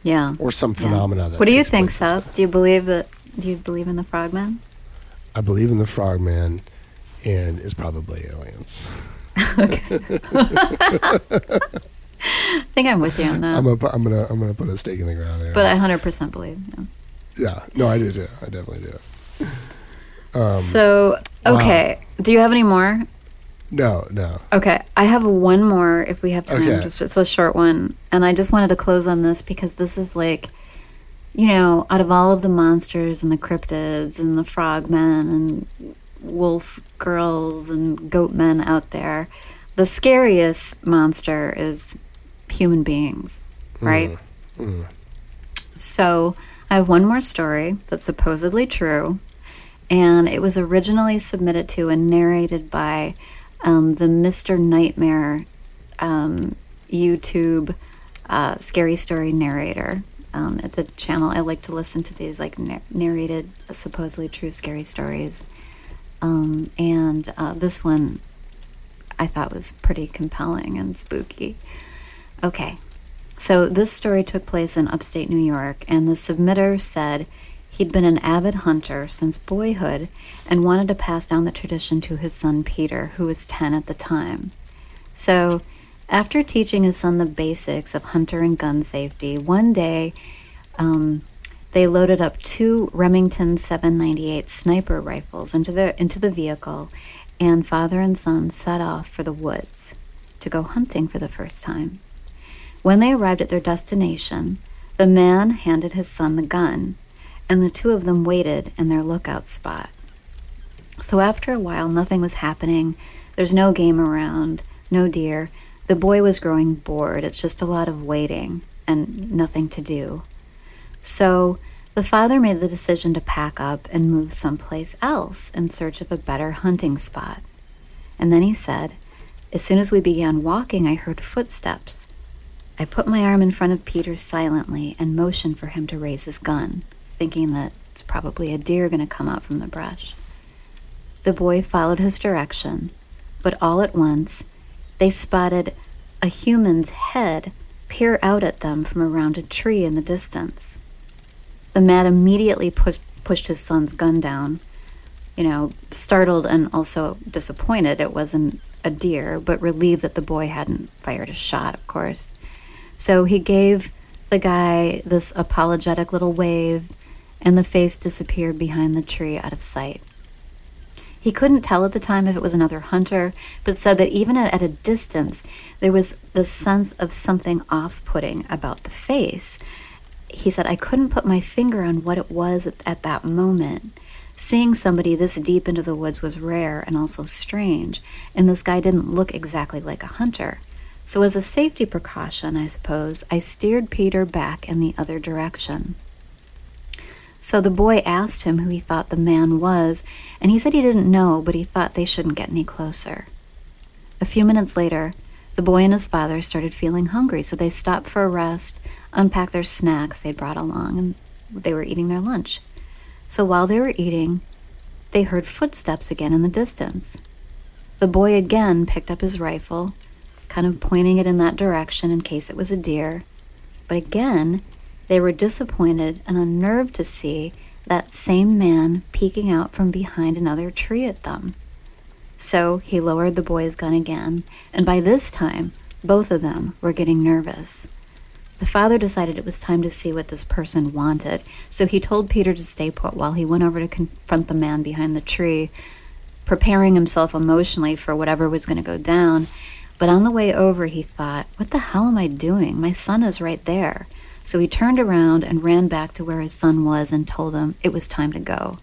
Yeah. or some Yeah. phenomena. That What do you think, Seth? Do you believe that? Do you believe in the frogman? I believe in the frogman and is probably aliens. (laughs) okay. (laughs) I think I'm with you on that. I'm gonna, I'm gonna I'm gonna put a stake in the ground there. but I 100% believe. Yeah. Yeah, no, I do too. I definitely do. Um, so, wow. okay. Do you have any more? no, no. Okay, I have one more if we have time. Okay. Just it's a short one, and I just wanted to close on this because this is like, you know, out of all of the monsters and the cryptids and the frogmen and wolf girls and goat men out there, the scariest monster is human beings, right? So I have one more story that's supposedly true, and it was originally submitted to and narrated by um, the Mr. Nightmare um, YouTube uh, scary story narrator. Um, it's a channel I like to listen to these like nar- narrated, supposedly true scary stories. Um, and uh, this one I thought was pretty compelling and spooky. Okay, so this story took place in upstate New York, and the submitter said he'd been an avid hunter since boyhood and wanted to pass down the tradition to his son Peter, who was 10 at the time. So, after teaching his son the basics of hunter and gun safety, one day um, they loaded up two Remington 798 sniper rifles into the into the vehicle, and father and son set off for the woods to go hunting for the first time. When they arrived at their destination, the man handed his son the gun, and the two of them waited in their lookout spot. So after a while, nothing was happening. There's no game around, no deer. The boy was growing bored. It's just a lot of waiting and nothing to do. So the father made the decision to pack up and move someplace else in search of a better hunting spot. And then he said, As soon as we began walking, I heard footsteps. I put my arm in front of Peter silently and motioned for him to raise his gun, thinking that it's probably a deer going to come out from the brush. The boy followed his direction, but all at once they spotted a human's head peer out at them from around a tree in the distance. The man immediately push, pushed his son's gun down, you know, startled and also disappointed it wasn't a deer, but relieved that the boy hadn't fired a shot, of course. So he gave the guy this apologetic little wave, and the face disappeared behind the tree out of sight. He couldn't tell at the time if it was another hunter, but said that even at, a distance, there was the sense of something off putting about the face. He said, I couldn't put my finger on what it was at, at that moment. Seeing somebody this deep into the woods was rare and also strange, and this guy didn't look exactly like a hunter. So, as a safety precaution, I suppose, I steered Peter back in the other direction. So the boy asked him who he thought the man was, and he said he didn't know, but he thought they shouldn't get any closer. A few minutes later, the boy and his father started feeling hungry, so they stopped for a rest, unpacked their snacks they'd brought along, and they were eating their lunch. So while they were eating, they heard footsteps again in the distance. The boy again picked up his rifle, kind of pointing it in that direction in case it was a deer, but again, they were disappointed and unnerved to see that same man peeking out from behind another tree at them. So he lowered the boy's gun again, and by this time, both of them were getting nervous. The father decided it was time to see what this person wanted, so he told Peter to stay put while he went over to confront the man behind the tree, preparing himself emotionally for whatever was going to go down. But on the way over, he thought, What the hell am I doing? My son is right there. So he turned around and ran back to where his son was and told him it was time to go.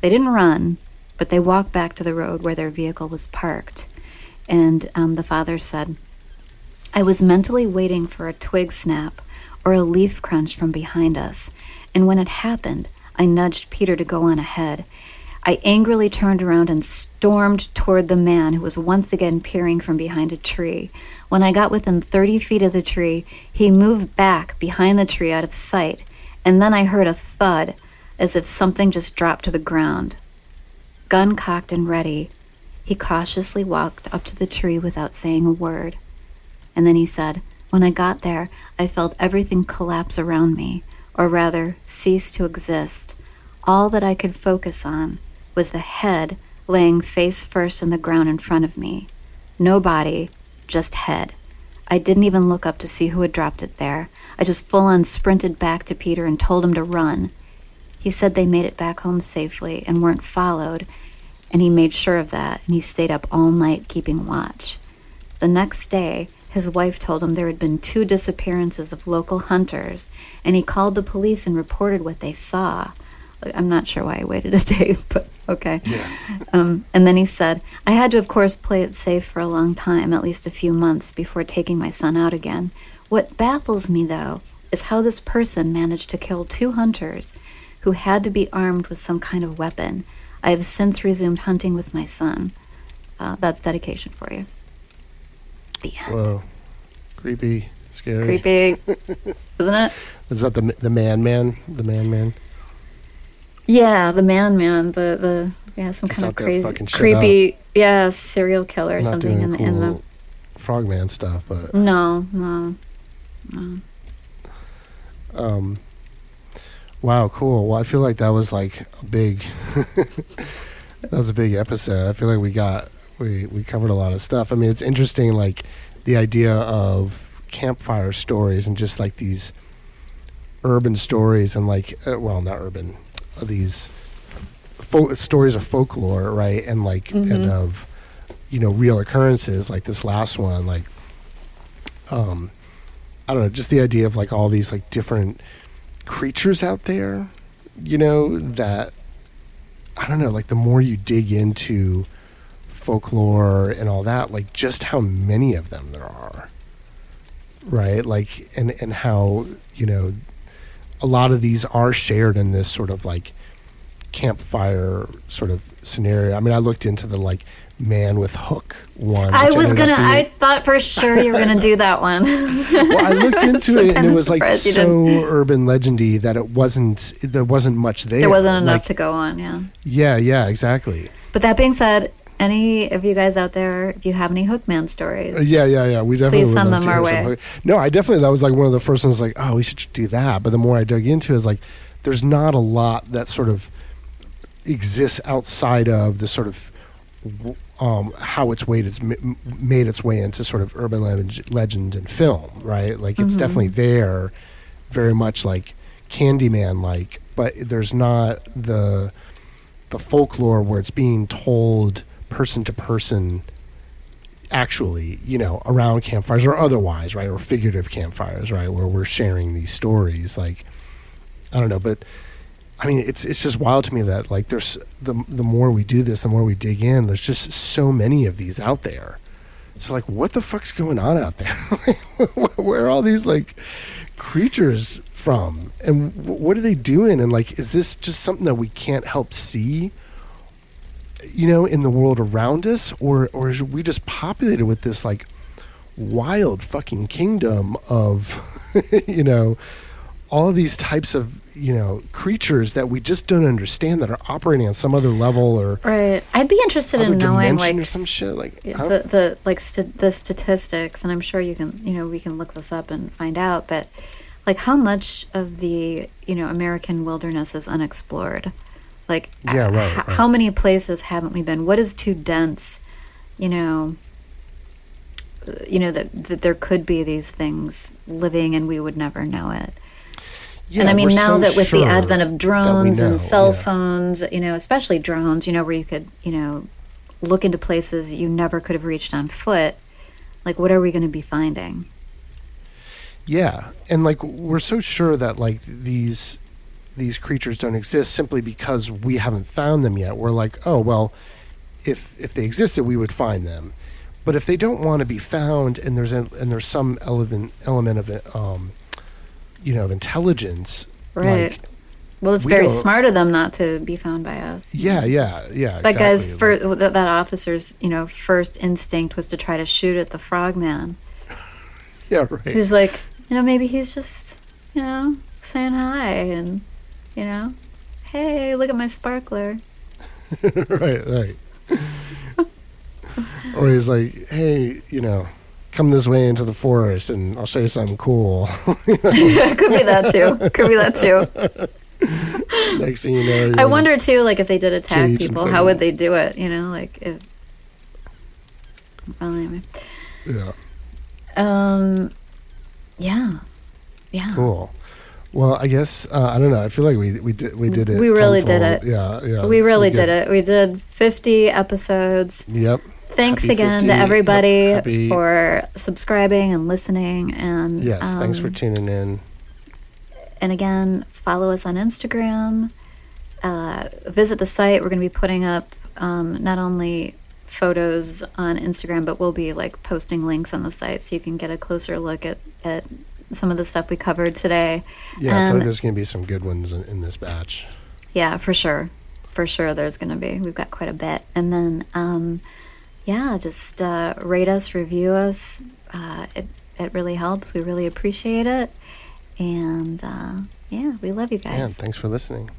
They didn't run, but they walked back to the road where their vehicle was parked. And um, the father said, I was mentally waiting for a twig snap or a leaf crunch from behind us, and when it happened, I nudged Peter to go on ahead. I angrily turned around and stormed toward the man who was once again peering from behind a tree. When I got within 30 feet of the tree, he moved back behind the tree out of sight, and then I heard a thud as if something just dropped to the ground. Gun cocked and ready, he cautiously walked up to the tree without saying a word. And then he said, When I got there, I felt everything collapse around me, or rather, cease to exist. All that I could focus on was the head laying face first in the ground in front of me. No body, just head. I didn't even look up to see who had dropped it there. I just full on sprinted back to Peter and told him to run. He said they made it back home safely and weren't followed, and he made sure of that, and he stayed up all night keeping watch. The next day, his wife told him there had been two disappearances of local hunters, and he called the police and reported what they saw. I'm not sure why I waited a day, (laughs) but okay. Yeah. Um, and then he said, I had to, of course, play it safe for a long time, at least a few months, before taking my son out again. What baffles me, though, is how this person managed to kill two hunters who had to be armed with some kind of weapon. I have since resumed hunting with my son. Uh, that's dedication for you. The end. Whoa. Creepy. Scary. Creepy, (laughs) isn't it? Is that the the man man? The man man? Yeah, the man, man, the the yeah, some kind of crazy, creepy, yeah, serial killer or something in the in the. frogman stuff, but No, no, no. um wow, cool. Well, I feel like that was like a big (laughs) that was a big episode. I feel like we got we we covered a lot of stuff. I mean, it's interesting like the idea of campfire stories and just like these urban stories and like uh, well, not urban, these fo- stories of folklore, right? And like and Mhm. of you know real occurrences like this last one like um I don't know, just the idea of like all these like different creatures out there, you know, that I don't know, like the more you dig into folklore and all that, like just how many of them there are. Right? Like and and how, you know, a lot of these are shared in this sort of like campfire sort of scenario. I mean, I looked into the like man with hook one. I was gonna. I thought for sure you were gonna do that one. well, I looked (laughs) into So it and it was like so urban legendy that it wasn't. There wasn't much there. there wasn't enough Like, to go on. Yeah. Yeah, yeah, exactly. But that being said, any of you guys out there, if you have any Hookman stories, Uh, Yeah, yeah, yeah. We definitely Please send them our way. No, I definitely that was like one of the first ones. Like, oh, we should do that. But the more I dug into, it, is like there's not a lot that sort of exists outside of the sort of um, how it's made its m- made its way into sort of urban leg- legend and film, right? Like it's Mhm. definitely there, very much like Candyman like, but there's not the the folklore where it's being told person to person actually, you know, around campfires or otherwise, right? Or figurative campfires, right? Where we're sharing these stories. Like, I don't know, but I mean, it's it's just wild to me that like there's the the more we do this, the more we dig in. There's just so many of these out there. So like, what the fuck's going on out there? (laughs) Where are all these like creatures from, and what are they doing? And like, is this just something that we can't help see? You know, in the world around us, or or is we just populated with this like wild fucking kingdom of, (laughs) you know, all of these types of you know creatures that we just don't understand that are operating on some other level or right? I'd be interested in knowing like or some shit like the the like st- the statistics, and I'm sure you can you know we can look this up and find out, but like how much of the you know American wilderness is unexplored? Like Yeah, right, h- right. how many places haven't we been? What is too dense? You know. You know that, that there could be these things living and we would never know it. Yeah, and I mean, now so that with the advent of drones know, and cell yeah. phones, you know, especially drones, you know, where you could, you know, look into places you never could have reached on foot, like what are we going to be finding? Yeah, and like we're so sure that like these these creatures don't exist simply because we haven't found them yet. We're like, oh well, if if they existed, we would find them. But if they don't want to be found, and there's a, and there's some element element of it, um, you know, of intelligence, Right. Like, Well, it's we very smart of them not to be found by us. yeah, yeah, yeah. That guy's exactly. first, that, that officer's, you know, first instinct was to try to shoot at the frogman. (laughs) yeah, right. Who's like, you know, maybe he's just, you know, saying hi and, you know, hey, look at my sparkler. (laughs) right, right. or he's like, hey, you know, come this way into the forest and I'll show you something cool. (laughs) you know? (laughs) Could be that too. Could be that too. Next thing you know, I wonder too, like if they did attack people, how would they do it? You know, like if. Well, anyway. Yeah, Um, yeah, yeah. cool. Well, I guess uh, I don't know. I feel like we we did we did it. We really did it. Yeah, yeah. We really did it. We did 50 episodes. Yep. Thanks Happy again 50. to everybody Yep, happy- for subscribing and listening. And Yes. thanks for um, tuning in. And again, follow us on Instagram. Uh, visit the site. We're going to be putting up um, not only photos on Instagram, but we'll be like posting links on the site so you can get a closer look at, at some of the stuff we covered today. Yeah, I feel like there's going to be some good ones in, in this batch. Yeah, for sure. For sure, there's going to be. We've got quite a bit. And then, um, yeah, just uh, rate us, review us. Uh, it, it really helps. We really appreciate it. And uh, yeah, we love you guys. Yeah, thanks for listening.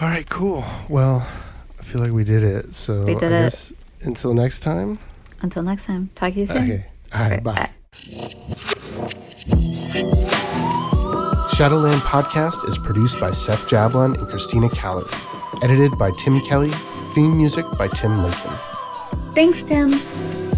All right, cool. Well, I feel like we did it. So We did I it. guess until next time. Until next time, talk to you soon. Okay. All right, Right, bye. Shadowland Podcast is produced by Seth Jablon and Christina Caller. Edited by Tim Kelly. Theme music by Tim Lincoln. Thanks, Tim.